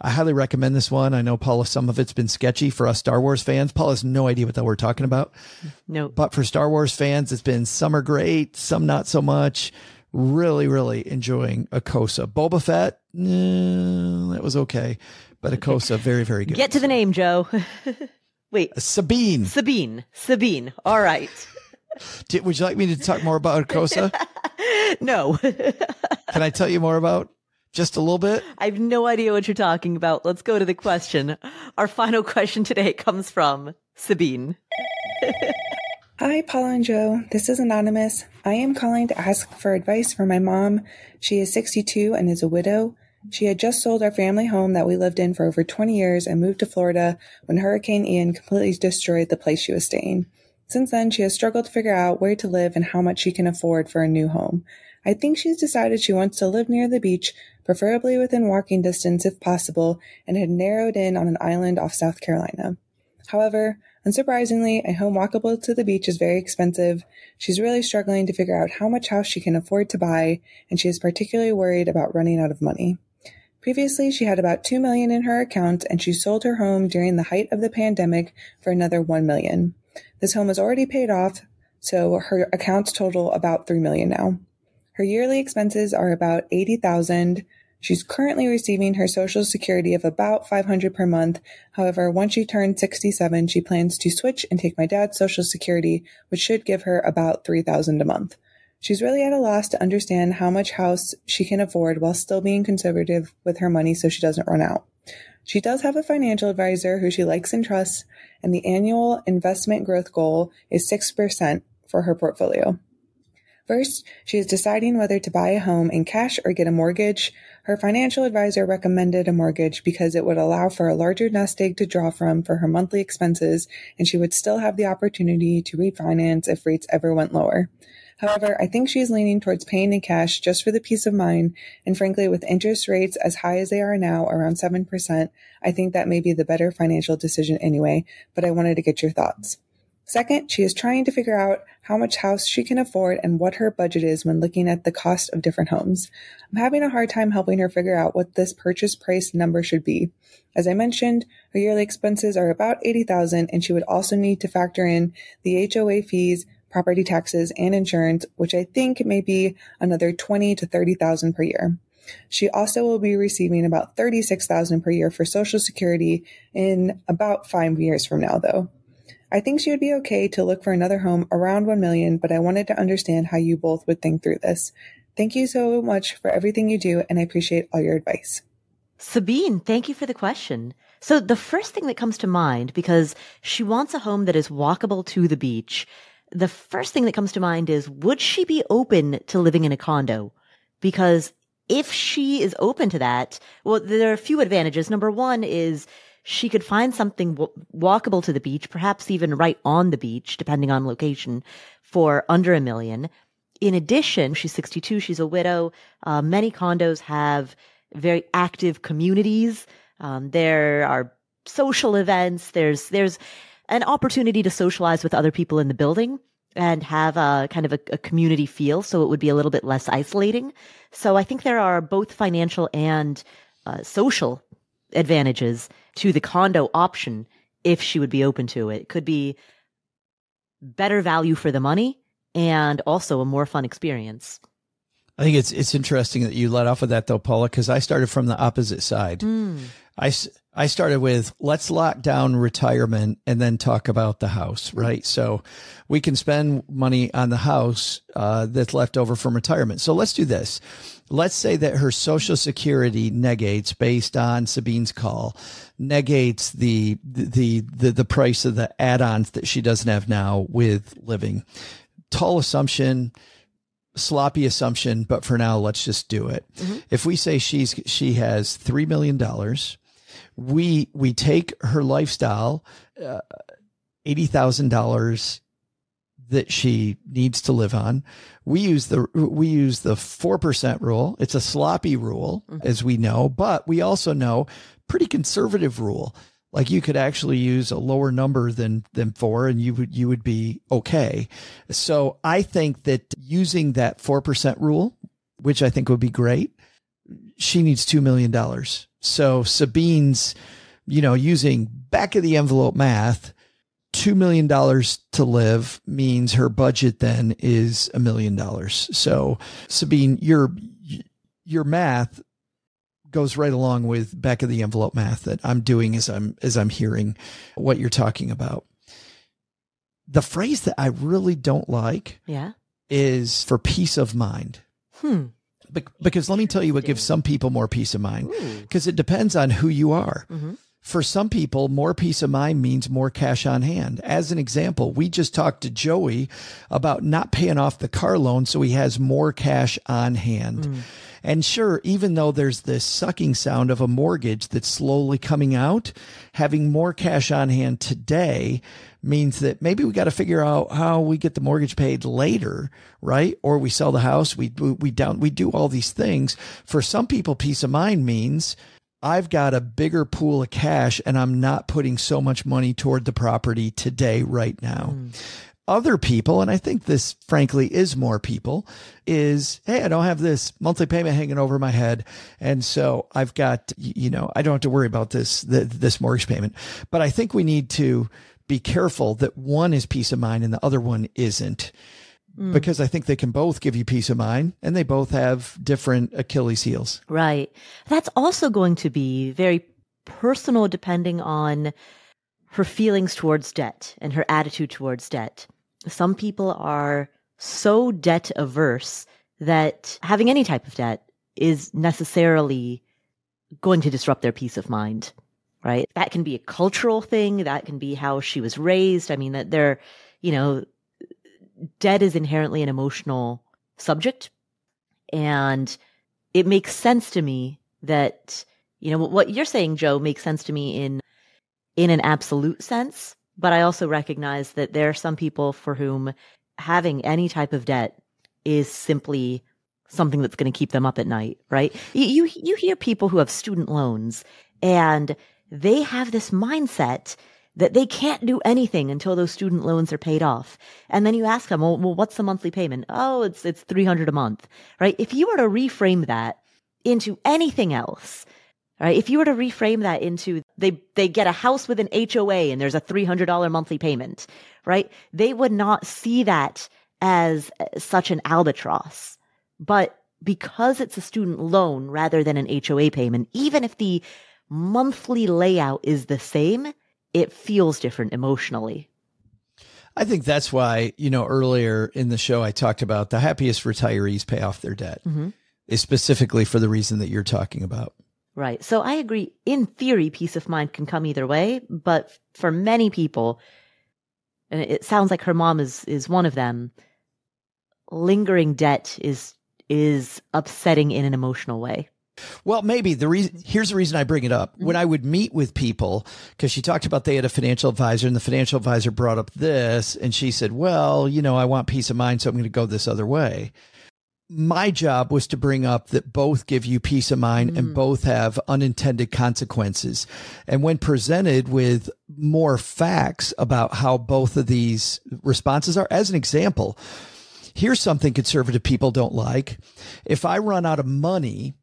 I highly recommend this one. I know, Paula, some of it's been sketchy for us Star Wars fans. Paula has no idea what that we're talking about. No. But for Star Wars fans, it's been some are great, some not so much. Really, really enjoying Ahsoka. Boba Fett, eh, that was okay. But Ahsoka, very, very good. Get to the name, Joe. Wait. Uh, Sabine. Sabine. Sabine. All right. Did, would you like me to talk more about Ahsoka? no. Can I tell you more about just a little bit? I have no idea what you're talking about. Let's go to the question. Our final question today comes from Sabine. Hi, Paula and Joe. This is Anonymous. I am calling to ask for advice for my mom. She is 62 and is a widow. She had just sold our family home that we lived in for over 20 years and moved to Florida when Hurricane Ian completely destroyed the place she was staying. Since then, she has struggled to figure out where to live and how much she can afford for a new home. I think she's decided she wants to live near the beach, preferably within walking distance if possible, and had narrowed in on an island off South Carolina. However, Unsurprisingly, a home walkable to the beach is very expensive. She's really struggling to figure out how much house she can afford to buy, and she is particularly worried about running out of money. Previously, she had about 2 million in her account and she sold her home during the height of the pandemic for another 1 million. This home is already paid off, so her accounts total about 3 million now. Her yearly expenses are about 80,000. She's currently receiving her social security of about 500 per month. However, once she turns 67, she plans to switch and take my dad's social security, which should give her about 3000 a month. She's really at a loss to understand how much house she can afford while still being conservative with her money so she doesn't run out. She does have a financial advisor who she likes and trusts, and the annual investment growth goal is 6% for her portfolio. First, she is deciding whether to buy a home in cash or get a mortgage. Her financial advisor recommended a mortgage because it would allow for a larger nest egg to draw from for her monthly expenses, and she would still have the opportunity to refinance if rates ever went lower. However, I think she is leaning towards paying in cash just for the peace of mind, and frankly, with interest rates as high as they are now, around 7%, I think that may be the better financial decision anyway, but I wanted to get your thoughts. Second, she is trying to figure out how much house she can afford and what her budget is when looking at the cost of different homes. I'm having a hard time helping her figure out what this purchase price number should be. As I mentioned, her yearly expenses are about 80,000 and she would also need to factor in the HOA fees, property taxes, and insurance, which I think may be another 20 to 30,000 per year. She also will be receiving about 36,000 per year for social security in about 5 years from now though. I think she would be okay to look for another home around 1 million, but I wanted to understand how you both would think through this. Thank you so much for everything you do, and I appreciate all your advice. Sabine, thank you for the question. So the first thing that comes to mind, because she wants a home that is walkable to the beach, the first thing that comes to mind is, would she be open to living in a condo? Because if she is open to that, well, there are a few advantages. Number one is she could find something w- walkable to the beach, perhaps even right on the beach, depending on location, for under a million. In addition, she's 62, she's a widow. Uh, many condos have very active communities. Um, there are social events. There's, there's an opportunity to socialize with other people in the building and have a kind of a, a, community feel. So it would be a little bit less isolating. So I think there are both financial and uh, social advantages to the condo option if she would be open to it. It could be better value for the money and also a more fun experience. I think it's it's interesting that you let off with that though, Paula, because I started from the opposite side. Mm. I, I started with let's lock down retirement and then talk about the house, right? So we can spend money on the house uh, that's left over from retirement. So let's do this let's say that her social security negates based on Sabine's call, negates the, the, the, the price of the add-ons that she doesn't have now with living. Tall assumption, sloppy assumption, but for now, let's just do it. Mm-hmm. If we say she's, she has $3 million We we take her lifestyle, uh, eighty thousand dollars that she needs to live on. We use the we use the four percent rule. It's a sloppy rule, mm-hmm. as we know, but we also know pretty conservative rule. Like you could actually use a lower number than than four, and you would you would be okay. So I think that using that four percent rule, which I think would be great, she needs two million dollars. So Sabine's, you know, using back of the envelope math $2 million to live means her budget then is a million dollars. So Sabine, your, your math goes right along with back of the envelope math that I'm doing as I'm, as I'm hearing what you're talking about. The phrase that I really don't like yeah. is for peace of mind. Hmm. Be- because let me tell you what gives some people more peace of mind because it depends on who you are. Mm-hmm. For some people, more peace of mind means more cash on hand. As an example, we just talked to Joey about not paying off the car loan so he has more cash on hand. Mm. And sure, even though there's this sucking sound of a mortgage that's slowly coming out, having more cash on hand today means that maybe we got to figure out how we get the mortgage paid later, right? Or we sell the house, we we down we do all these things. For some people, peace of mind means I've got a bigger pool of cash and I'm not putting so much money toward the property today, right now. Mm. Other people, and I think this frankly is more people, is hey, I don't have this monthly payment hanging over my head. And so I've got, you know, I don't have to worry about this, this mortgage payment. But I think we need to be careful that one is peace of mind and the other one isn't. Mm. because I think they can both give you peace of mind and they both have different Achilles heels. Right. That's also going to be very personal depending on her feelings towards debt and her attitude towards debt. Some people are so debt averse that having any type of debt is necessarily going to disrupt their peace of mind, right? That can be a cultural thing. That can be how she was raised. I mean, that they're, you know, debt is inherently an emotional subject. And it makes sense to me that, you know, what you're saying, Joe, makes sense to me in, in an absolute sense. But I also recognize that there are some people for whom having any type of debt is simply something that's going to keep them up at night, right? You, you, you hear people who have student loans and they have this mindset that they can't do anything until those student loans are paid off. And then you ask them, well, well what's the monthly payment? Oh, it's, it's 300 a month, right? If you were to reframe that into anything else, right? If you were to reframe that into they, they get a house with an HOA and there's a $300 monthly payment, right? They would not see that as eh, such an albatross. But because it's a student loan rather than an HOA payment, even if the monthly layout is the same, it feels different emotionally. I think that's why, you know, earlier in the show, I talked about the happiest retirees pay off their debt, mm-hmm. is specifically for the reason that you're talking about. Right. So I agree. In theory, peace of mind can come either way, but for many people, and it sounds like her mom is, is one of them, lingering debt is, is upsetting in an emotional way. Well, maybe the reason here's the reason I bring it up. When I would meet with people, because she talked about they had a financial advisor, and the financial advisor brought up this, and she said, Well, you know, I want peace of mind, so I'm going to go this other way. My job was to bring up that both give you peace of mind mm. and both have unintended consequences. And when presented with more facts about how both of these responses are, as an example, here's something conservative people don't like. If I run out of money,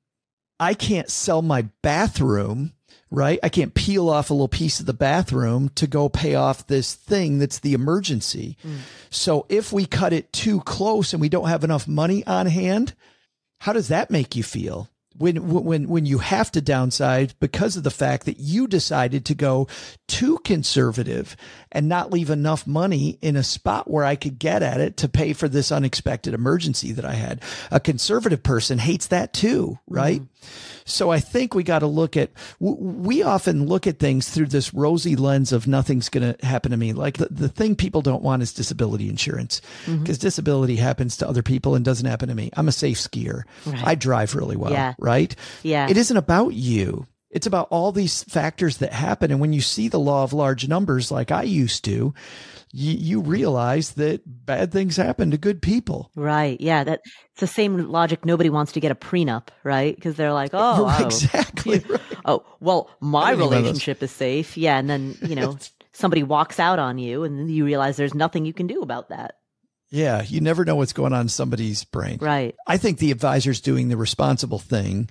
I can't sell my bathroom, right? I can't peel off a little piece of the bathroom to go pay off this thing that's the emergency. Mm. So if we cut it too close and we don't have enough money on hand, how does that make you feel? When when when you have to downsize because of the fact that you decided to go too conservative and not leave enough money in a spot where I could get at it to pay for this unexpected emergency that I had. A conservative person hates that too, right? Mm-hmm. So I think we got to look at, we often look at things through this rosy lens of nothing's going to happen to me. Like the, the thing people don't want is disability insurance because mm-hmm. disability happens to other people and doesn't happen to me. I'm a safe skier. Right. I drive really well, yeah. right? Yeah. It isn't about you. It's about all these factors that happen. And when you see the law of large numbers, like I used to, you, you realize that bad things happen to good people. Right. Yeah. That it's the same logic. Nobody wants to get a prenup, right? Because they're like, oh, oh, exactly. right. oh, well, my I didn't even know this. relationship is safe. Yeah. And then, you know, somebody walks out on you and then you realize there's nothing you can do about that. Yeah, you never know what's going on in somebody's brain. Right. I think the advisor's doing the responsible thing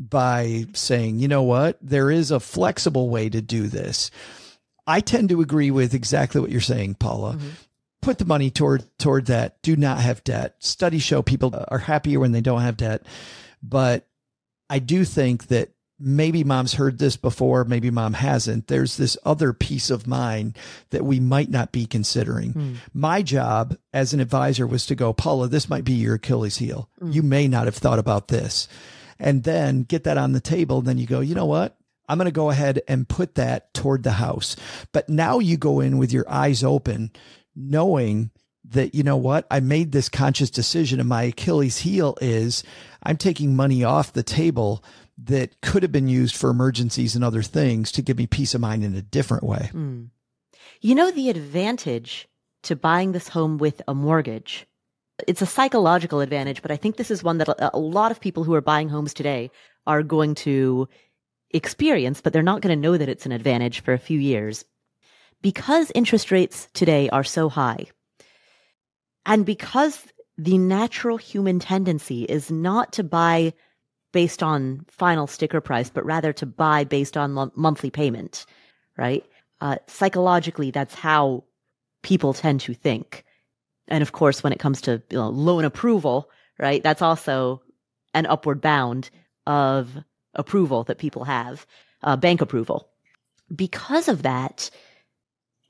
by saying, you know what, there is a flexible way to do this. I tend to agree with exactly what you're saying, Paula. Mm-hmm. Put the money toward toward that. Do not have debt. Studies show people are happier when they don't have debt. But I do think that maybe mom's heard this before, maybe mom hasn't. There's this other peace of mind that we might not be considering. Hmm. My job as an advisor was to go, Paula, this might be your Achilles heel. You hmm. may not have thought about this. And then get that on the table. And then you go, you know what? I'm going to go ahead and put that toward the house. But now you go in with your eyes open, knowing that, you know what? I made this conscious decision and my Achilles heel is I'm taking money off the table that could have been used for emergencies and other things to give me peace of mind in a different way. Hmm. You know, the advantage to buying this home with a mortgage, it's a psychological advantage, but I think this is one that a, a lot of people who are buying homes today are going to experience, but they're not going to know that it's an advantage for a few years. Because interest rates today are so high, and because the natural human tendency is not to buy based on final sticker price, but rather to buy based on lo- monthly payment, right? Uh, psychologically, that's how people tend to think. And of course, when it comes to you know, loan approval, right, that's also an upward bound of approval that people have, uh, bank approval. Because of that,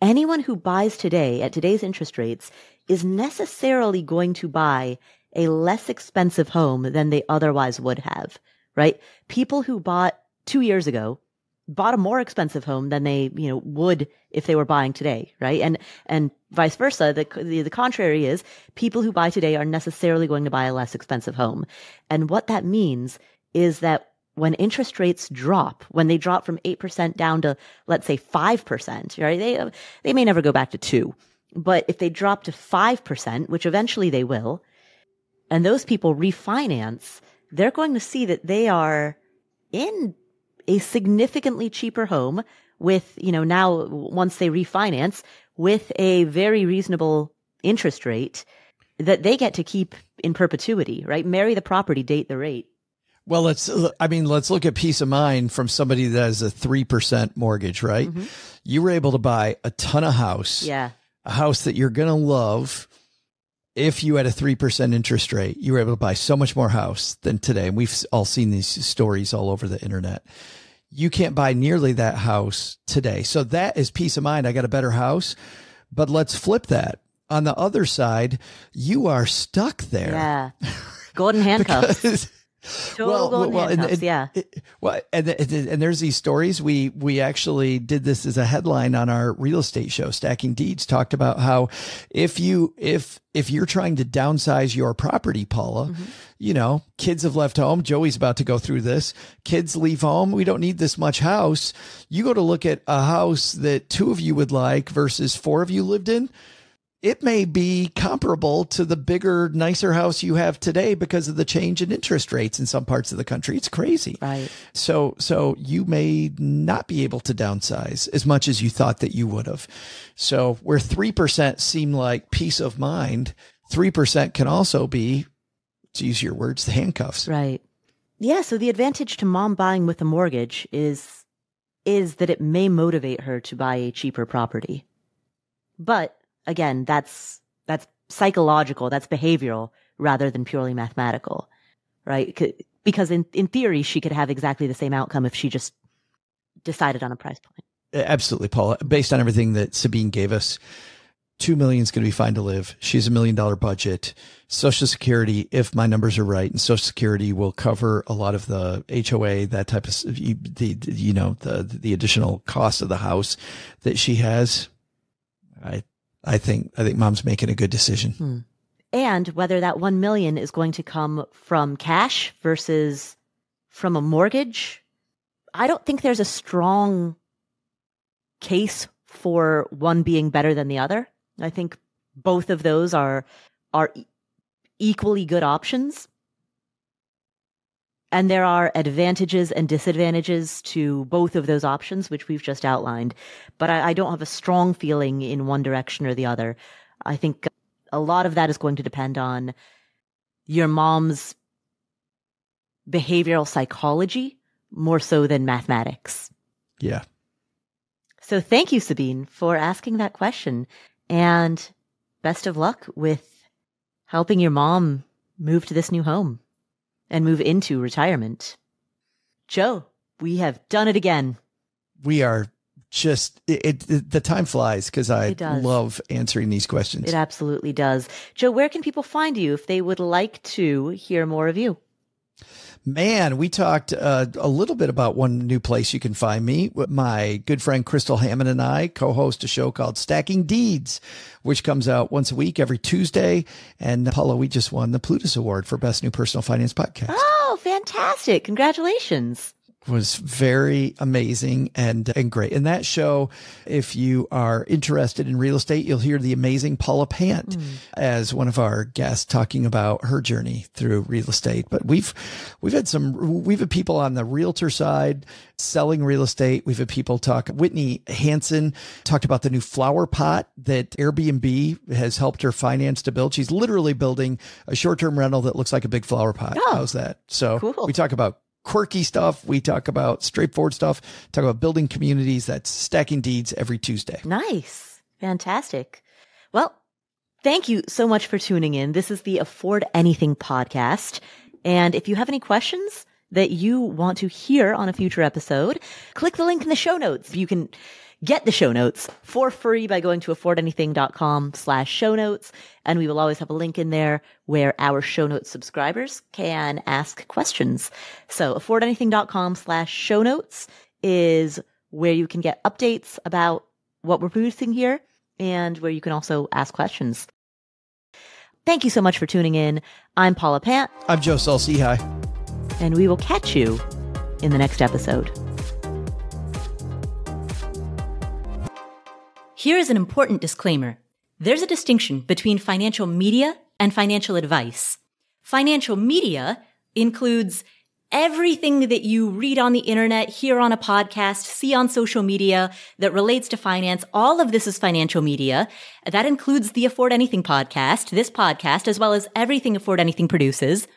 anyone who buys today at today's interest rates is necessarily going to buy a less expensive home than they otherwise would have, right? People who bought two years ago bought a more expensive home than they, you know, would if they were buying today, right? And, and vice versa. The, the, the contrary is people who buy today are necessarily going to buy a less expensive home. And what that means is that when interest rates drop, when they drop from 8% down to, let's say 5%, right? They, they may never go back to two, but if they drop to 5%, which eventually they will, and those people refinance, they're going to see that they are in a significantly cheaper home with, you know, now once they refinance with a very reasonable interest rate that they get to keep in perpetuity, right? Marry the property, date the rate. Well, let's, I mean, let's look at peace of mind from somebody that has a 3% mortgage, right? Mm-hmm. You were able to buy a ton of house, Yeah. a house that you're going to love. If you had a 3% interest rate, you were able to buy so much more house than today. And we've all seen these stories all over the internet. You can't buy nearly that house today. So that is peace of mind. I got a better house. But let's flip that. On the other side, you are stuck there. Yeah. Golden handcuffs. Total golden and- handcuffs, and- yeah. it- well, and, and and there's these stories. We we actually did this as a headline on our real estate show, Stacking Deeds. Talked about how if you if if you're trying to downsize your property, Paula, Mm-hmm. you know, kids have left home. Joey's about to go through this. Kids leave home. We don't need this much house. You go to look at a house that two of you would like versus four of you lived in it may be comparable to the bigger, nicer house you have today because of the change in interest rates in some parts of the country. It's crazy. Right. So, so you may not be able to downsize as much as you thought that you would have. So where 3% seem like peace of mind, 3% can also be, to use your words, the handcuffs. Right. Yeah. So the advantage to mom buying with a mortgage is, is that it may motivate her to buy a cheaper property. But again, that's, that's psychological. That's behavioral rather than purely mathematical. Right. Because in, in theory, she could have exactly the same outcome if she just decided on a price point. Absolutely, Paula. Based on everything that Sabine gave us, two million is going to be fine to live. She has a million dollar budget. Social Security, if my numbers are right, and Social Security will cover a lot of the HOA, that type of the- you know the the additional cost of the house that she has. I I think I think mom's making a good decision. Hmm. and whether that 1 million is going to come from cash versus from a mortgage I don't think there's a strong case for one being better than the other. I think both of those are are equally good options. And there are advantages and disadvantages to both of those options, which we've just outlined. But I, I, don't have a strong feeling in one direction or the other. I think a lot of that is going to depend on your mom's behavioral psychology more so than mathematics. Yeah. So thank you, Sabine, for asking that question. And best of luck with helping your mom move to this new home and move into retirement. Joe, we have done it again. We are just it, it the time flies because I love answering these questions. It absolutely does. Joe, where can people find you if they would like to hear more of you? Man, we talked uh, a little bit about one new place you can find me. My good friend Crystal Hammond and I co host a show called Stacking Deeds, which comes out once a week every Tuesday. And Paula, we just won the Plutus Award for Best New Personal Finance Podcast. Oh, fantastic. Congratulations was very amazing and and great. In that show, if you are interested in real estate, you'll hear the amazing Paula Pant mm. as one of our guests talking about her journey through real estate. But we've we've had some we've had people on the realtor side selling real estate. We've had people talk. Whitney Hanson talked about the new flower pot that Airbnb has helped her finance to build. She's literally building a short term rental that looks like a big flower pot. Oh, How's that? So cool. we talk about quirky stuff. We talk about straightforward stuff, talk about building communities. That's Stacking Deeds every Tuesday. Nice. Fantastic. Well, thank you so much for tuning in. This is the Afford Anything podcast. And if you have any questions that you want to hear on a future episode, click the link in the show notes. You can Get the show notes for free by going to affordanything.com slash show notes. And we will always have a link in there where our show notes subscribers can ask questions. So affordanything.com slash show notes is where you can get updates about what we're producing here and where you can also ask questions. Thank you so much for tuning in. I'm Paula Pant. I'm Joe Saul-Sehy. And we will catch you in the next episode. Here is an important disclaimer. There's a distinction between financial media and financial advice. Financial media includes everything that you read on the internet, hear on a podcast, see on social media that relates to finance. All of this is financial media. That includes the Afford Anything podcast, this podcast, as well as everything Afford Anything produces.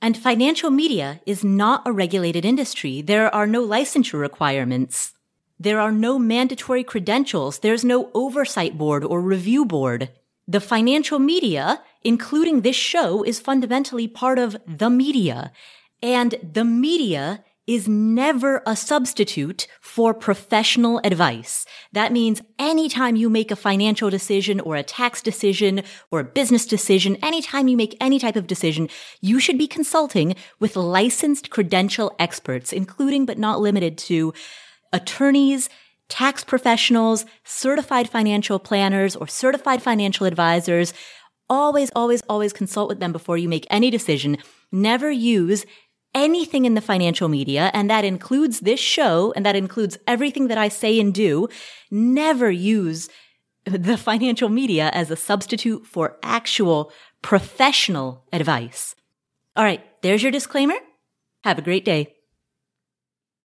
And financial media is not a regulated industry. There are no licensure requirements. There are no mandatory credentials. There's no oversight board or review board. The financial media, including this show, is fundamentally part of the media. And the media is never a substitute for professional advice. That means anytime you make a financial decision or a tax decision or a business decision, anytime you make any type of decision, you should be consulting with licensed credential experts, including but not limited to attorneys, tax professionals, certified financial planners, or certified financial advisors. Always, always, always consult with them before you make any decision. Never use anything in the financial media, and that includes this show, and that includes everything that I say and do. Never use the financial media as a substitute for actual professional advice. All right, there's your disclaimer. Have a great day.